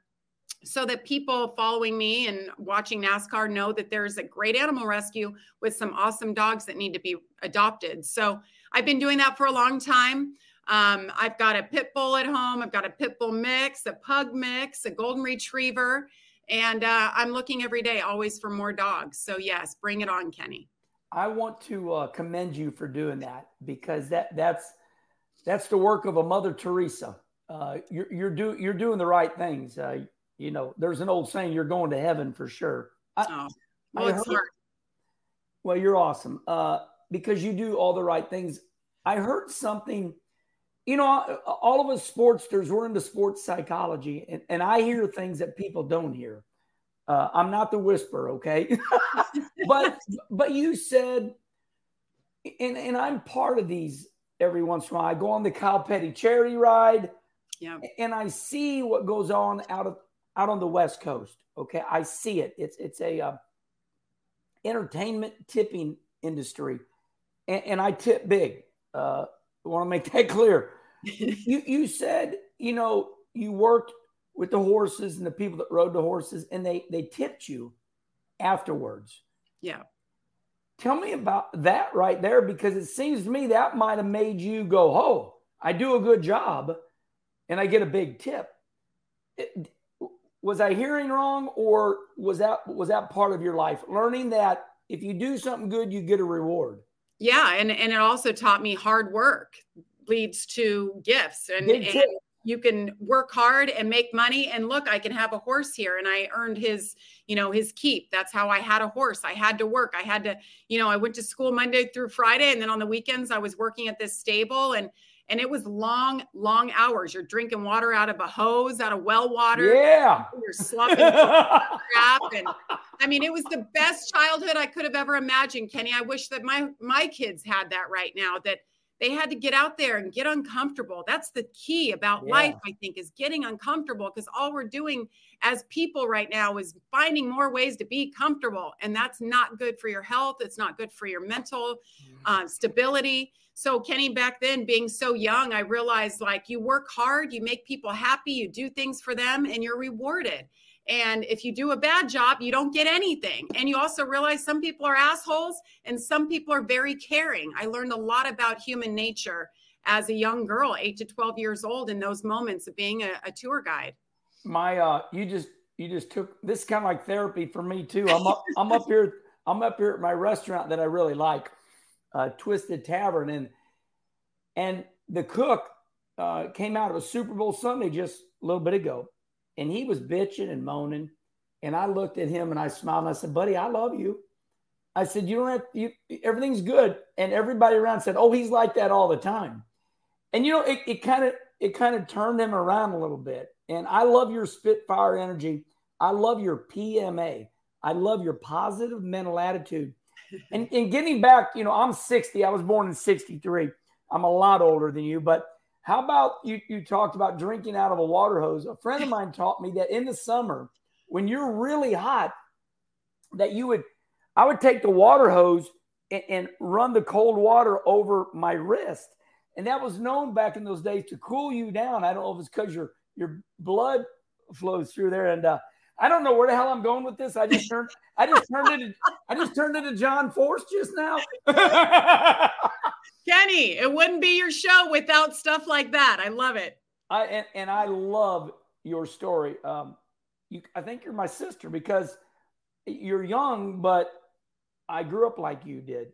so that people following me and watching NASCAR know that there's a great animal rescue with some awesome dogs that need to be adopted. So I've been doing that for a long time. Um, I've got a pit bull at home. I've got a pit bull mix, a pug mix, a golden retriever, and uh, I'm looking every day always for more dogs. So, yes, bring it on, Kenny. I want to uh, commend you for doing that because that that's that's the work of a Mother Teresa. Uh, you're you're do you're doing the right things. Uh, you know, there's an old saying: "You're going to heaven for sure." I, oh, well, I it's heard, hard. Well, you're awesome uh, because you do all the right things. I heard something. You know, all of us sportsters, we're into sports psychology, and, and I hear things that people don't hear. Uh, I'm not the whisper, okay? but but you said, and and I'm part of these every once in a while. I go on the Kyle Petty charity ride, yeah, and I see what goes on out of out on the West Coast. Okay, I see it. It's it's a uh, entertainment tipping industry, and, and I tip big. Uh, I want to make that clear. you you said you know you worked with the horses and the people that rode the horses, and they they tipped you afterwards. Yeah. Tell me about that right there because it seems to me that might have made you go, "Oh, I do a good job, and I get a big tip." It, was I hearing wrong, or was that was that part of your life learning that if you do something good, you get a reward? Yeah, and and it also taught me hard work leads to gifts, and, and you can work hard and make money and look i can have a horse here and i earned his you know his keep. That's how i had a horse. I had to work. I had to you know i went to school monday through friday and then on the weekends i was working at this stable and and it was long long hours. You're drinking water out of a hose out of well water. Yeah. You're slopping crap and i mean it was the best childhood i could have ever imagined kenny. I wish that my my kids had that right now that they had to get out there and get uncomfortable. That's the key about yeah. life, I think, is getting uncomfortable because all we're doing as people right now is finding more ways to be comfortable. And that's not good for your health. It's not good for your mental mm-hmm. uh, stability. So, Kenny, back then, being so young, I realized like you work hard, you make people happy, you do things for them, and you're rewarded. And if you do a bad job, you don't get anything. And you also realize some people are assholes and some people are very caring. I learned a lot about human nature as a young girl, eight to 12 years old, in those moments of being a, a tour guide. My, uh, you just, you just took this kind of like therapy for me too. I'm up, I'm up here, I'm up here at my restaurant that I really like, uh, Twisted Tavern, and and the cook uh, came out of a Super Bowl Sunday just a little bit ago, and he was bitching and moaning. And I looked at him and I smiled and I said, Buddy, I love you. I said, You don't have you, everything's good. And everybody around said, Oh, he's like that all the time. And you know, it kind of it kind of turned him around a little bit. And I love your Spitfire energy. I love your PMA. I love your positive mental attitude. And, and getting back, you know, I'm 60. I was born in 63. I'm a lot older than you, but how about you? You talked about drinking out of a water hose. A friend of mine taught me that in the summer, when you're really hot, that you would, I would take the water hose and, and run the cold water over my wrist, and that was known back in those days to cool you down. I don't know if it's because your your blood flows through there, and uh, I don't know where the hell I'm going with this. I just turned, I just turned it, I just turned into John Force just now. Kenny, it wouldn't be your show without stuff like that. I love it. I and, and I love your story. Um, you, I think you're my sister because you're young, but I grew up like you did.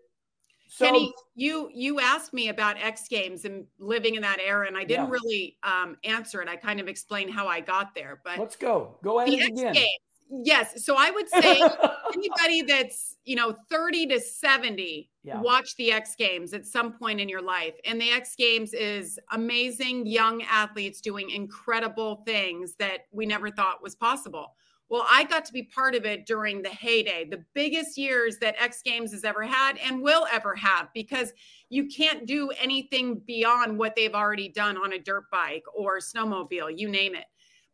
So, Kenny, you you asked me about X Games and living in that era, and I didn't yeah. really um, answer it. I kind of explained how I got there, but let's go. Go ahead again. Games, Yes. So I would say anybody that's, you know, 30 to 70, yeah. watch the X Games at some point in your life. And the X Games is amazing young athletes doing incredible things that we never thought was possible. Well, I got to be part of it during the heyday, the biggest years that X Games has ever had and will ever have, because you can't do anything beyond what they've already done on a dirt bike or snowmobile, you name it.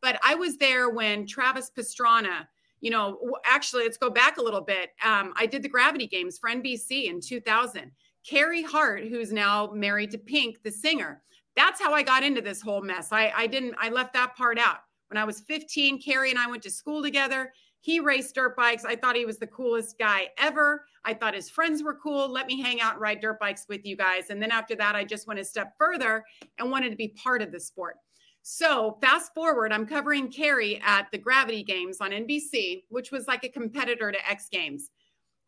But I was there when Travis Pastrana, you know, actually, let's go back a little bit. Um, I did the Gravity Games for NBC in 2000. Carey Hart, who's now married to Pink, the singer. That's how I got into this whole mess. I, I didn't, I left that part out. When I was 15, Carey and I went to school together. He raced dirt bikes. I thought he was the coolest guy ever. I thought his friends were cool. Let me hang out and ride dirt bikes with you guys. And then after that, I just went a step further and wanted to be part of the sport. So fast forward, I'm covering Carey at the Gravity Games on NBC, which was like a competitor to X Games.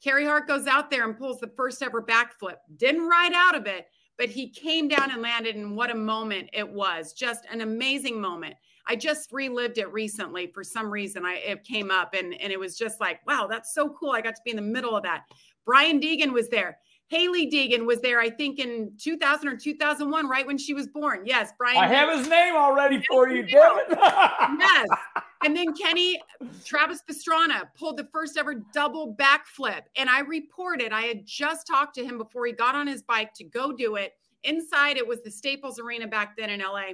Carey Hart goes out there and pulls the first ever backflip. Didn't ride out of it, but he came down and landed. And what a moment it was! Just an amazing moment. I just relived it recently for some reason. I it came up and and it was just like, wow, that's so cool. I got to be in the middle of that. Brian Deegan was there. Hailie Deegan was there, I think, in 2000 or 2001, right when she was born. Yes, Brian. I have his name already for you, damn it. yes. And then Kenny, Travis Pastrana pulled the first ever double backflip. And I reported, I had just talked to him before he got on his bike to go do it. Inside, it was the Staples Arena back then in LA.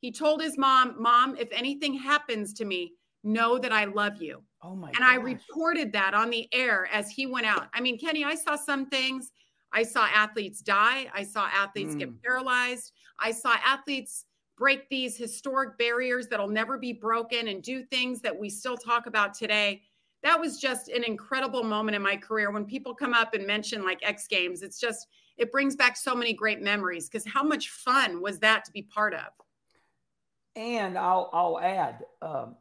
He told his mom, Mom, if anything happens to me, know that I love you. Oh my And gosh. I reported that on the air as he went out. I mean, Kenny, I saw some things I saw athletes die. I saw athletes mm. get paralyzed. I saw athletes break these historic barriers that'll never be broken and do things that we still talk about today. That was just an incredible moment in my career. When people come up and mention like X Games, it's just, it brings back so many great memories because how much fun was that to be part of? And I'll, I'll add, um,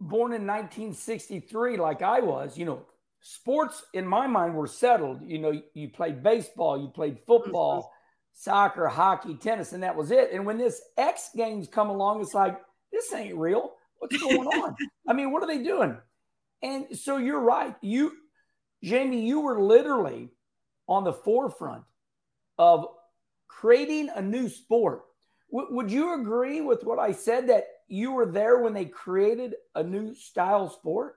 born in 1963, like I was, you know, sports in my mind were settled. You know, you played baseball, you played football, mm-hmm. soccer, hockey, tennis, and that was it. And when this X Games come along, it's like this ain't real. What's going on? I mean, what are they doing? And so you're right. You, Jamie, you were literally on the forefront of creating a new sport. W- would you agree with what I said that you were there when they created a new style sport?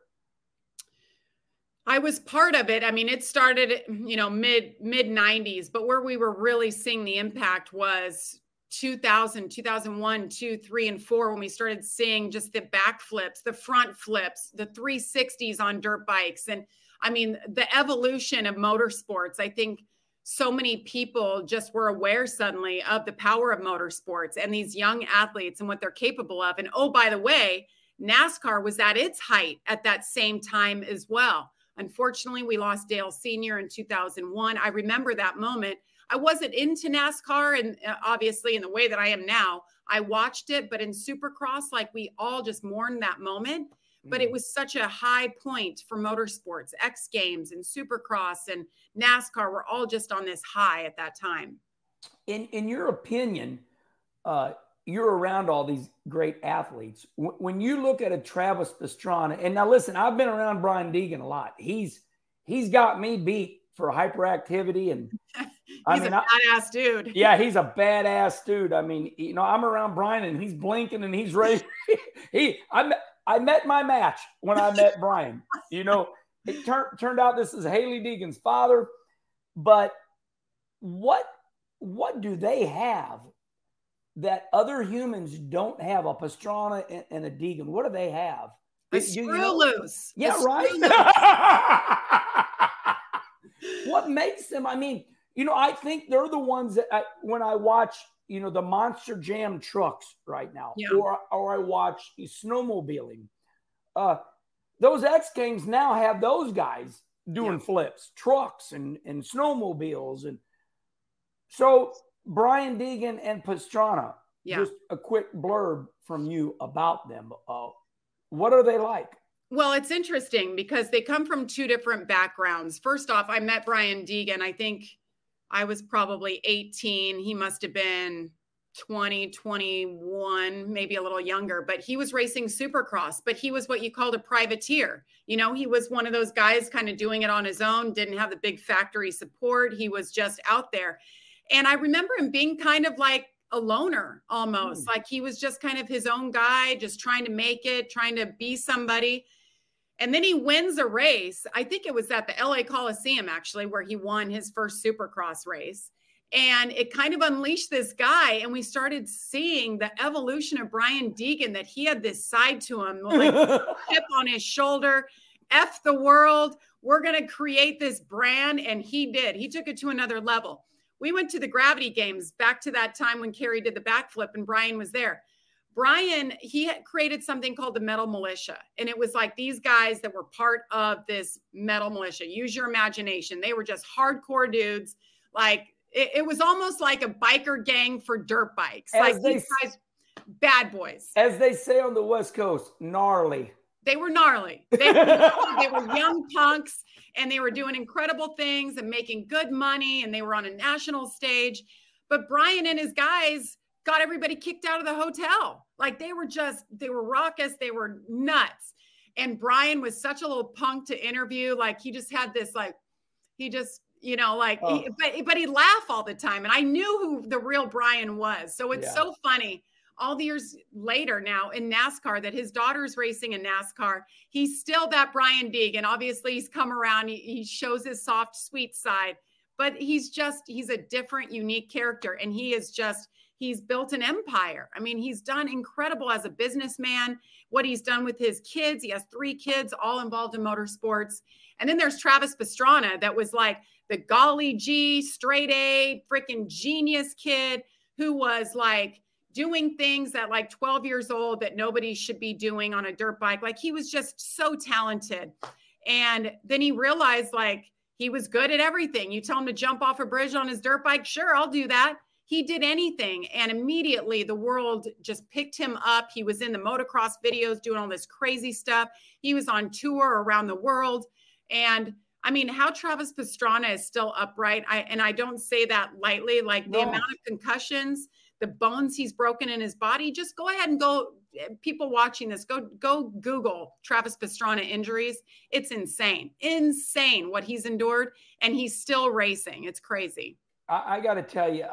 I was part of it. I mean, it started, you know, mid mid 90s, but where we were really seeing the impact was 2000, 2001, 2, 3 and 4 when we started seeing just the back flips, the front flips, the 360s on dirt bikes and I mean, the evolution of motorsports. I think so many people just were aware suddenly of the power of motorsports and these young athletes and what they're capable of. And oh, by the way, NASCAR was at its height at that same time as well. Unfortunately, we lost Dale Sr. in 2001. I remember that moment. I wasn't into NASCAR and uh, obviously in the way that I am now. I watched it, but in Supercross, like we all just mourned that moment but it mm. was such a high point for motorsports x games and supercross and nascar were all just on this high at that time in in your opinion uh, you're around all these great athletes w- when you look at a travis pastrana and now listen i've been around brian deegan a lot he's he's got me beat for hyperactivity and I he's mean, a badass I, dude. Yeah, he's a badass dude. I mean, you know, I'm around Brian and he's blinking and he's ready. he, I, I met my match when I met Brian. You know, it turned turned out this is Hailie Deegan's father, but what what do they have that other humans don't have? A Pastrana and, and a Deegan. What do they have? A screw you know? loose. Yeah, a right. what makes them? I mean, you know, I think they're the ones that I, when I watch you know the monster jam trucks right now yeah. or or i watch snowmobiling uh those x games now have those guys doing yeah. flips trucks and and snowmobiles and so brian deegan and pastrana yeah. just a quick blurb from you about them uh, what are they like well, it's interesting because they come from two different backgrounds. First off, I met Brian Deegan, I think I was probably 18. He must have been 20, 21, maybe a little younger, but he was racing supercross, but he was what you called a privateer. You know, he was one of those guys kind of doing it on his own, didn't have the big factory support. He was just out there. And I remember him being kind of like a loner almost, mm. like he was just kind of his own guy, just trying to make it, trying to be somebody. And then he wins a race. I think it was at the LA Coliseum, actually, where he won his first supercross race. And it kind of unleashed this guy. And we started seeing the evolution of Brian Deegan that he had this side to him, like chip on his shoulder, F the world. We're going to create this brand. And he did. He took it to another level. We went to the gravity games back to that time when Carey did the backflip and Brian was there. Brian, he had created something called the Metal Militia. And it was like these guys that were part of this Metal Militia. Use your imagination. They were just hardcore dudes. Like it, it was almost like a biker gang for dirt bikes. As like they, these guys, bad boys. As they say on the West Coast, gnarly. They were gnarly. They, they were young punks and they were doing incredible things and making good money and they were on a national stage. But Brian and his guys, got everybody kicked out of the hotel. Like they were just, they were raucous, they were nuts. And Brian was such a little punk to interview. Like he just had this, like, he just, you know, like, oh. he, but, but he'd laugh all the time. And I knew who the real Brian was. So it's yeah. so funny all the years later now in NASCAR that his daughter's racing in NASCAR. He's still that Brian Deegan. Obviously, he's come around. He, he shows his soft, sweet side, but he's just, he's a different, unique character. And he is just, He's built an empire. I mean, he's done incredible as a businessman. What he's done with his kids, he has three kids, all involved in motorsports. And then there's Travis Pastrana, that was like the golly G, straight A, freaking genius kid who was like doing things at like 12 years old that nobody should be doing on a dirt bike. Like he was just so talented. And then he realized like he was good at everything. You tell him to jump off a bridge on his dirt bike, sure, I'll do that he did anything and immediately the world just picked him up he was in the motocross videos doing all this crazy stuff he was on tour around the world and i mean how travis pastrana is still upright i and i don't say that lightly like no. the amount of concussions the bones he's broken in his body just go ahead and go people watching this go go google travis pastrana injuries it's insane insane what he's endured and he's still racing it's crazy I, I got to tell you,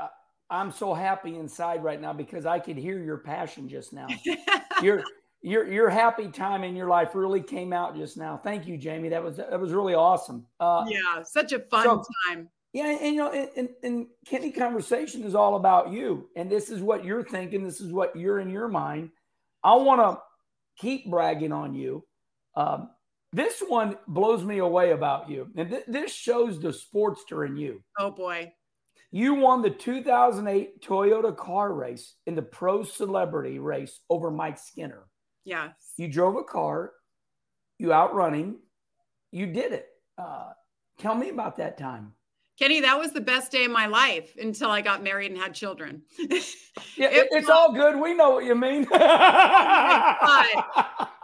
I'm so happy inside right now because I could hear your passion just now. you're your your happy time in your life really came out just now. Thank you, Jamie. That was that was really awesome. Uh, yeah, such a fun so, time. Yeah, and, you know, and, and Kenny conversation is all about you, and this is what you're thinking. This is what you're in your mind. I want to keep bragging on you. Um, this one blows me away about you, and th- this shows the sportster in you. Oh boy! You won the 2008 Toyota car race in the pro celebrity race over Mike Skinner. Yes. You drove a car, you outrunning, you did it. Uh, tell me about that time. Kenny, that was the best day of my life until I got married and had children. yeah, it, it's all good. We know what you mean. oh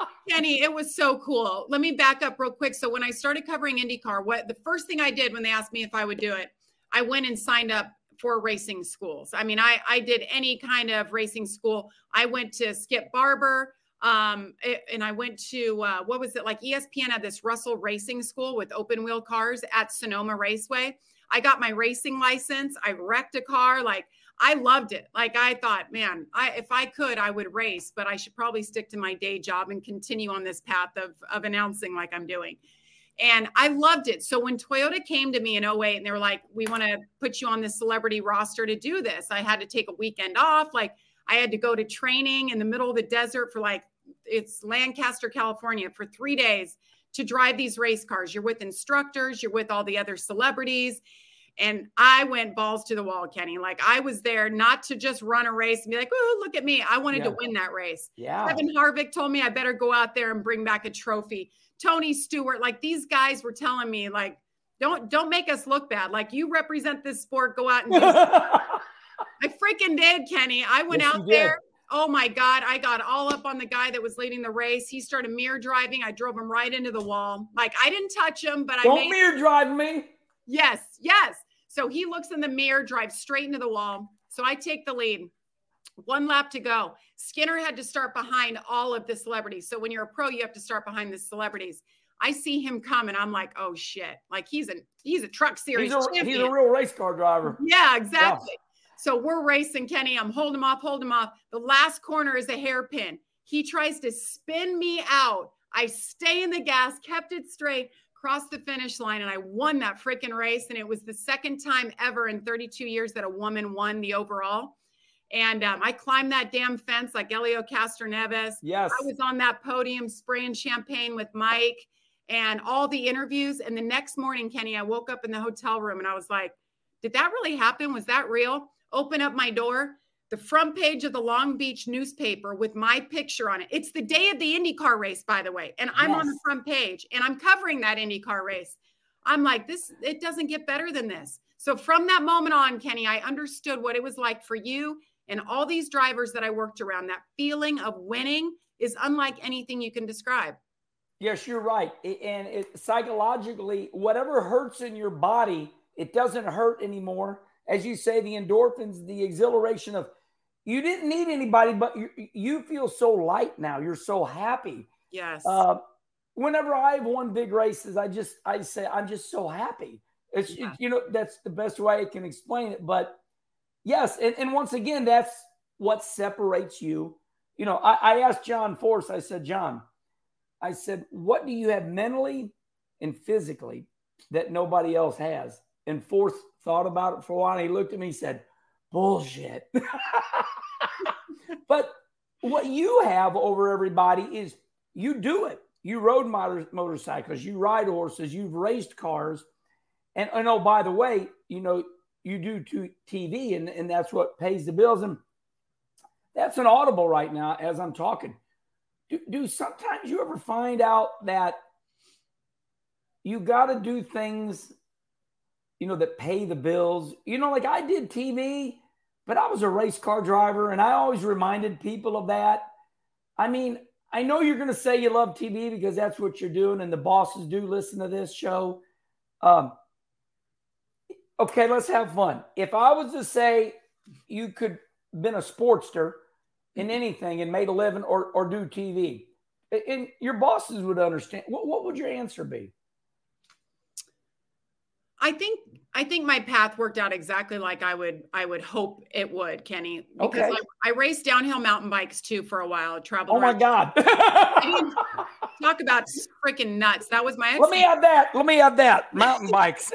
Kenny, it was so cool. Let me back up real quick. So when I started covering IndyCar, what the first thing I did when they asked me if I would do it, I went and signed up for racing schools. I mean, I I did any kind of racing school. I went to Skip Barber. Um, and I went to uh, what was it like? ESPN had this Russell Racing School with open wheel cars at Sonoma Raceway. I got my racing license. I wrecked a car. Like I loved it. Like I thought, man, I if I could, I would race, but I should probably stick to my day job and continue on this path of of announcing like I'm doing. And I loved it. So when Toyota came to me in 08 and they were like, we want to put you on the celebrity roster to do this, I had to take a weekend off. Like I had to go to training in the middle of the desert for like, it's Lancaster, California for three days to drive these race cars. You're with instructors, you're with all the other celebrities. And I went balls to the wall, Kenny. Like I was there not to just run a race and be like, oh, look at me. I wanted yeah. to win that race. Yeah. Kevin Harvick told me I better go out there and bring back a trophy. Tony Stewart, like these guys were telling me, like, don't don't make us look bad. Like you represent this sport, go out and do I freaking did, Kenny. I went yes, out there. Oh my God. I got all up on the guy that was leading the race. He started mirror driving. I drove him right into the wall. Like I didn't touch him, but don't I don't mirror drive me. Yes, yes. So he looks in the mirror, drives straight into the wall. So I take the lead. One lap to go. Skinner had to start behind all of the celebrities. So when you're a pro, you have to start behind the celebrities. I see him come and I'm like, oh shit. Like he's a he's a truck series. He's a, champion. He's a real race car driver. Yeah, exactly. Yeah. So we're racing Kenny. I'm holding him off, holding him off. The last corner is a hairpin. He tries to spin me out. I stay in the gas, kept it straight, crossed the finish line, and I won that freaking race. And it was the second time ever in 32 years that a woman won the overall. And um, I climbed that damn fence like Helio Castroneves. Yes. I was on that podium spraying champagne with Mike and all the interviews. And the next morning, Kenny, I woke up in the hotel room and I was like, did that really happen? Was that real? Open up my door, the front page of the Long Beach newspaper with my picture on it. It's the day of the IndyCar race, by the way. And I'm yes. on the front page and I'm covering that IndyCar race. I'm like, this, it doesn't get better than this. So from that moment on, Kenny, I understood what it was like for you and all these drivers that I worked around, that feeling of winning is unlike anything you can describe. Yes, you're right. And it, psychologically, whatever hurts in your body, it doesn't hurt anymore. As you say, the endorphins, the exhilaration of you didn't need anybody, but you, you feel so light now. You're so happy. Yes. Uh, whenever I've won big races, I just I say I'm just so happy. It's yeah. you know that's the best way I can explain it. But Yes, and, and once again, that's what separates you. You know, I, I asked John Force, I said, John, I said, what do you have mentally and physically that nobody else has? And Force thought about it for a while. He looked at me and said, bullshit. but what you have over everybody is you do it. You rode motor, motorcycles, you ride horses, you've raced cars. And, and oh, by the way, you know, you do TV, and, and that's what pays the bills. And that's an audible right now as I'm talking. Do, do sometimes you ever find out that you got to do things, you know, that pay the bills? You know, like I did TV, but I was a race car driver, and I always reminded people of that. I mean, I know you're going to say you love TV because that's what you're doing, and the bosses do listen to this show. Um, okay, let's have fun. If I was to say you could been a sportster in anything and made a living or, or do TV, and your bosses would understand, what, what would your answer be? I think I think my path worked out exactly like I would I would hope it would, Kenny. Because Okay. I, I raced downhill mountain bikes too for a while. Traveled. Oh my God. Talk about freaking nuts. That was my. Let me have that. Let me have that. Mountain bikes.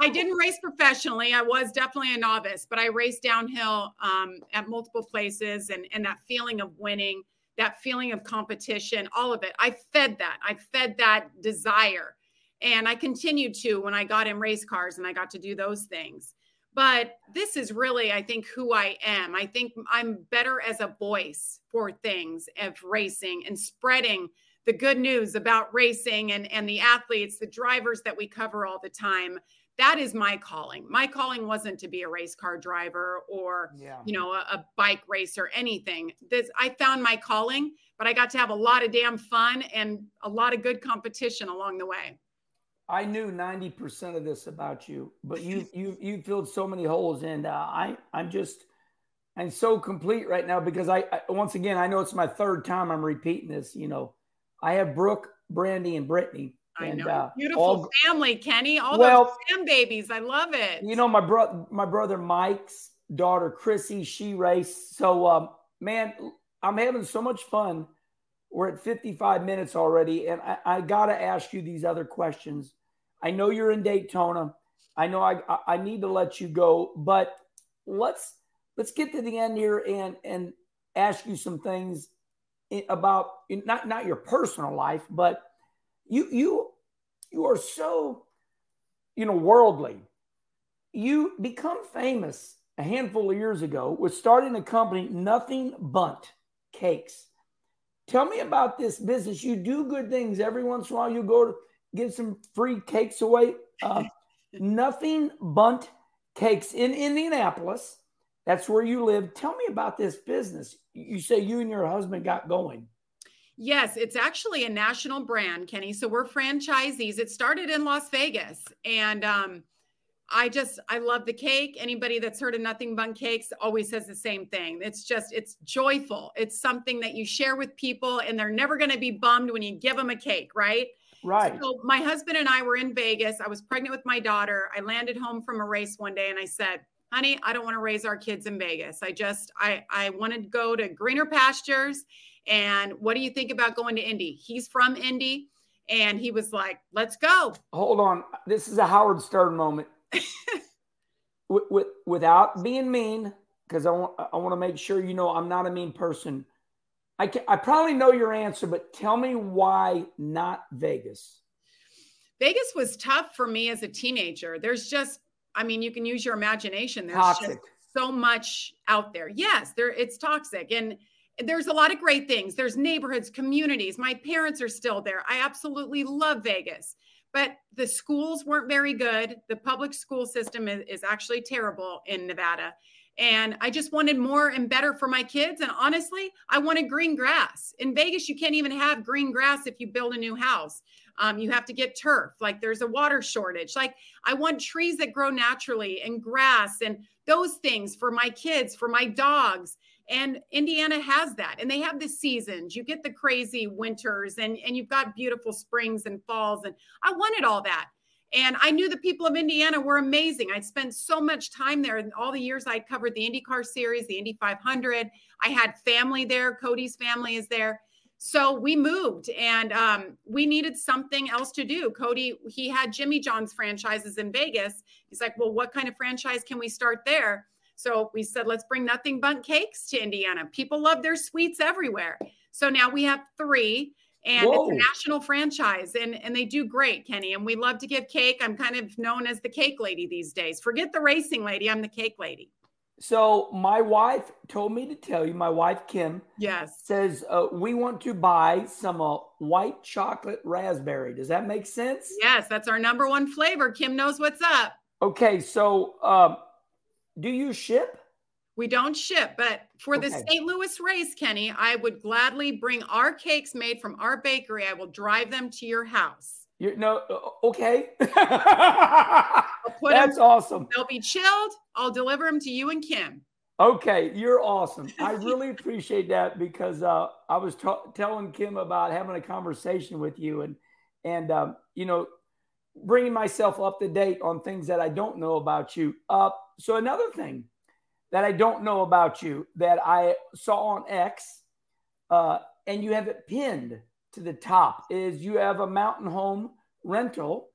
I didn't race professionally. I was definitely a novice, but I raced downhill um, at multiple places, and and that feeling of winning, that feeling of competition, all of it. I fed that. I fed that desire, and I continued to when I got in race cars and I got to do those things. But this is really, I think, who I am. I think I'm better as a voice for things of racing and spreading the good news about racing and, and the athletes, the drivers that we cover all the time. That is my calling. My calling wasn't to be a race car driver or, Yeah. you know, a, a bike racer, anything. This I found my calling, but I got to have a lot of damn fun and a lot of good competition along the way. I knew 90% of this about you, but you you you filled so many holes and uh, I I'm just I'm so complete right now because I, I once again I know it's my third time I'm repeating this, you know. I have Brooke, Brandy and Brittany I and know. uh, Beautiful all- family, Kenny. All Well- those fan babies. I love it. you know my brother my brother Mike's daughter Chrissy she raced so um man I'm having so much fun we're at 55 minutes already and I, I gotta ask you these other questions. I know you're in Daytona. I know I I- I need to let you go but let's let's get to the end here and and ask you some things about not not your personal life but you you you are so you know worldly. You become famous a handful of years ago with starting a company nothing bundt cakes tell me about this business. You do good things. Every once in a while you go to give some free cakes away. Uh, nothing bundt cakes in indianapolis. That's where you live. Tell me about this business. You say you and your husband got going. Yes, it's actually a national brand, Kenny. So we're franchisees. It started in Las Vegas. And um, I just, I love the cake. Anybody that's heard of Nothing Bundt Cakes always says the same thing. It's just, it's joyful. It's something that you share with people and they're never going to be bummed when you give them a cake, right? right So my husband and I were in Vegas. I was pregnant with my daughter. I landed home from a race one day and I said, honey, I don't want to raise our kids in Vegas. I just, I, I want to go to greener pastures. And what do you think about going to Indy? He's from Indy. And he was like, let's go. hold on. This is a Howard Stern moment. With, with, without being mean, because I want I want to make sure you know I'm not a mean person. I can, I probably know your answer, but tell me why not Vegas? Vegas was tough for me as a teenager. There's just, I mean, you can use your imagination. There's Toxic. just so much out there. Yes, there it's toxic. And there's a lot of great things. There's neighborhoods, communities. My parents are still there. I absolutely love Vegas. But the schools weren't very good. The public school system is, is actually terrible in Nevada. And I just wanted more and better for my kids. And honestly, I wanted green grass. In Vegas, you can't even have green grass if you build a new house. Um, you have to get turf. Like there's a water shortage. Like I want trees that grow naturally and grass and those things for my kids, for my dogs. And Indiana has that. And they have the seasons. You get the crazy winters and, and you've got beautiful springs and falls. And I wanted all that. And I knew the people of Indiana were amazing. I'd spent so much time there in all the years I'd covered the IndyCar series, the Indy 500. I had family there. Cody's family is there. So we moved and um, we needed something else to do. Cody, he had Jimmy John's franchises in Vegas. He's like, well, what kind of franchise can we start there? So we said, let's bring nothing bundt cakes to Indiana. People love their sweets everywhere. So now we have three and Whoa. it's a national franchise and, and they do great, Kenny. And we love to give cake. I'm kind of known as the cake lady these days. Forget the racing lady. I'm the cake lady. So my wife told me to tell you, my wife Kim Yes. says uh, we want to buy some uh, white chocolate raspberry. Does that make sense? Yes. That's our number one flavor. Kim knows what's up. Okay, so um, do you ship? We don't ship, but for the St. Louis race, Kenny, I would gladly bring our cakes made from our bakery. I will drive them to your house. You no, okay. That's them, awesome. they'll be chilled. I'll deliver them to you and Kim. Okay, you're awesome. I really appreciate that because uh, I was ta- telling Kim about having a conversation with you, and and um, you know, bringing myself up to date on things that I don't know about you. Uh, so another thing that I don't know about you that I saw on X, uh, and you have it pinned to the top, is you have a mountain home rental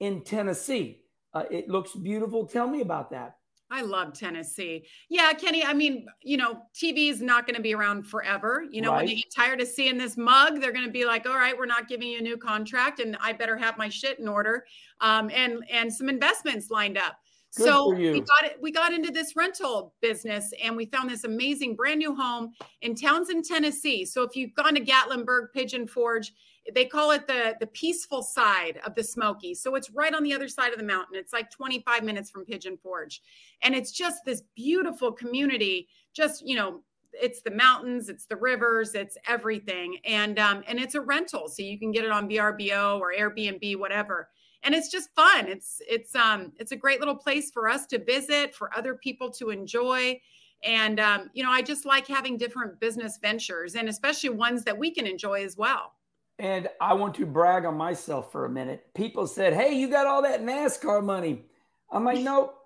in Tennessee. Uh, it looks beautiful. Tell me about that. I love Tennessee. Yeah, Kenny, I mean, you know, TV is not going to be around forever. You know, right. when they get tired of seeing this mug, they're going to be like, all right, we're not giving you a new contract and I better have my shit in order um, and and some investments lined up. Good so we got it. We got into this rental business, and we found this amazing brand new home in Townsend, Tennessee. So if you've gone to Gatlinburg, Pigeon Forge, they call it the the peaceful side of the Smoky. So it's right on the other side of the mountain. It's like 25 minutes from Pigeon Forge, and it's just this beautiful community. Just you know, it's the mountains, it's the rivers, it's everything, and um, and it's a rental, so you can get it on VRBO or Airbnb, whatever and it's just fun it's it's um it's a great little place for us to visit for other people to enjoy and um, you know i just like having different business ventures and especially ones that we can enjoy as well and i want to brag on myself for a minute people said hey you got all that nascar money i'm like nope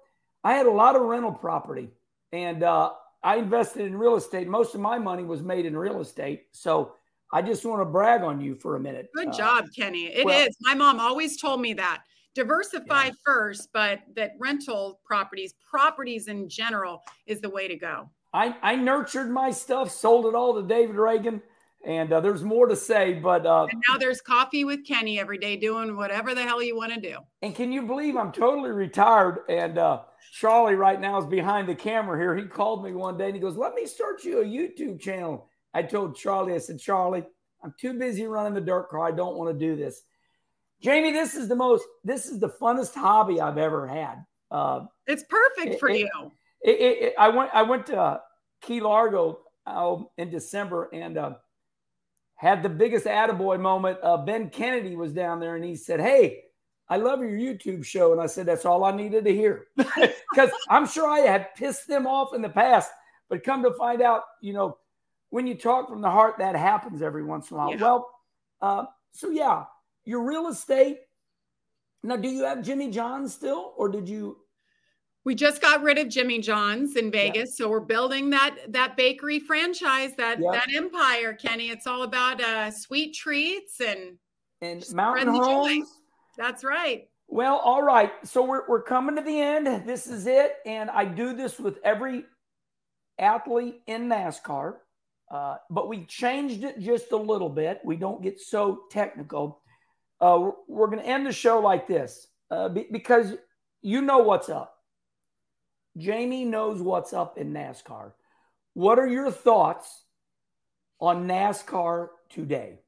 i had a lot of rental property and uh, i invested in real estate most of my money was made in real estate so I just want to brag on you for a minute. Good uh, job, Kenny. It well, is. My mom always told me that. Diversify yeah. first, but that rental properties, properties in general, is the way to go. I, I nurtured my stuff, sold it all to David Ragan, and uh, there's more to say. But uh, and now there's coffee with Kenny every day, doing whatever the hell you want to do. And can you believe I'm totally retired? And uh, Charlie right now is behind the camera here. He called me one day and he goes, "Let me start you a YouTube channel." I told Charlie, I said, Charlie, I'm too busy running the dirt car. I don't want to do this. Jamie, this is the most, this is the funnest hobby I've ever had. Uh, it's perfect for it, you. It, it, I went, I went to Key Largo uh, in December and uh, had the biggest attaboy moment. Uh, ben Kennedy was down there and he said, Hey, I love your YouTube show. And I said, That's all I needed to hear. Because I'm sure I had pissed them off in the past, but come to find out, you know, when you talk from the heart, that happens every once in a while. Yeah. Well, uh, so yeah, your real estate. Now, do you have Jimmy John's still, or did you? We just got rid of Jimmy John's in Vegas, yeah. so we're building that that bakery franchise, that yeah. that empire, Kenny. It's all about uh, sweet treats and and mountain homes. That's right. Well, all right. So we're we're coming to the end. This is it, and I do this with every athlete in NASCAR. Uh, but we changed it just a little bit. We don't get so technical. Uh, we're, we're going to end the show like this uh, be, because you know what's up. Jamie knows what's up in NASCAR. What are your thoughts on NASCAR today?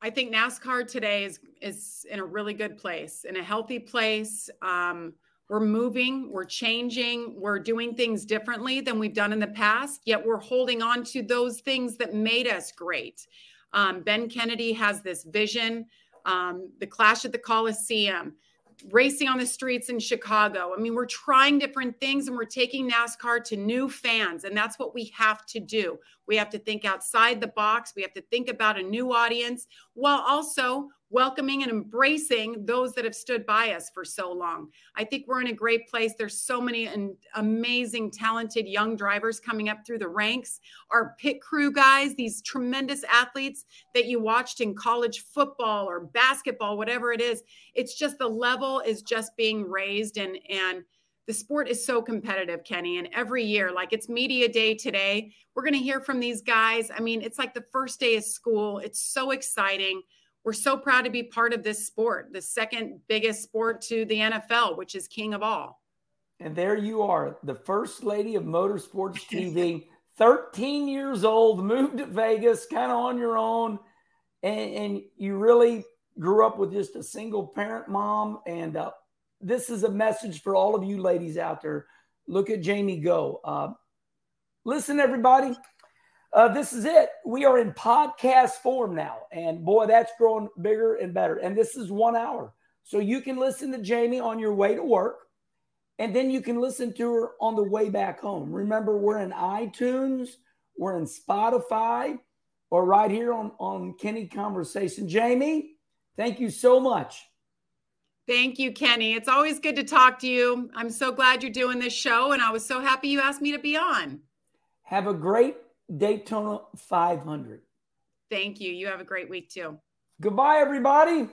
I think NASCAR today is is in a really good place, in a healthy place. Um, we're moving, we're changing, we're doing things differently than we've done in the past, yet we're holding on to those things that made us great. Um, ben Kennedy has this vision, um, the clash at the Coliseum, racing on the streets in Chicago. I mean, we're trying different things and we're taking NASCAR to new fans. And that's what we have to do. We have to think outside the box. We have to think about a new audience while also welcoming and embracing those that have stood by us for so long. I think we're in a great place. There's so many amazing, talented young drivers coming up through the ranks. Our pit crew guys, these tremendous athletes that you watched in college football or basketball, whatever it is, it's just the level is just being raised and and the sport is so competitive, Kenny. And every year, like it's media day today, we're going to hear from these guys. I mean, it's like the first day of school. It's so exciting we're so proud to be part of this sport, the second biggest sport to the NFL, which is king of all. And there you are, the first lady of motorsports TV, 13 years old, moved to Vegas, kind of on your own. And, and, you really grew up with just a single parent mom. And uh, this is a message for all of you ladies out there. Look at Jamie go. Uh, listen, everybody, uh, this is it. We are in podcast form now. And boy, that's growing bigger and better. And this is one hour. So you can listen to Jamie on your way to work. And then you can listen to her on the way back home. Remember, we're in iTunes, we're in Spotify, or right here on, on Kenny Conversation. Jamie, thank you so much. Thank you, Kenny. It's always good to talk to you. I'm so glad you're doing this show, and I was so happy you asked me to be on. Have a great Daytona 500. Thank you. You have a great week too. Goodbye, everybody.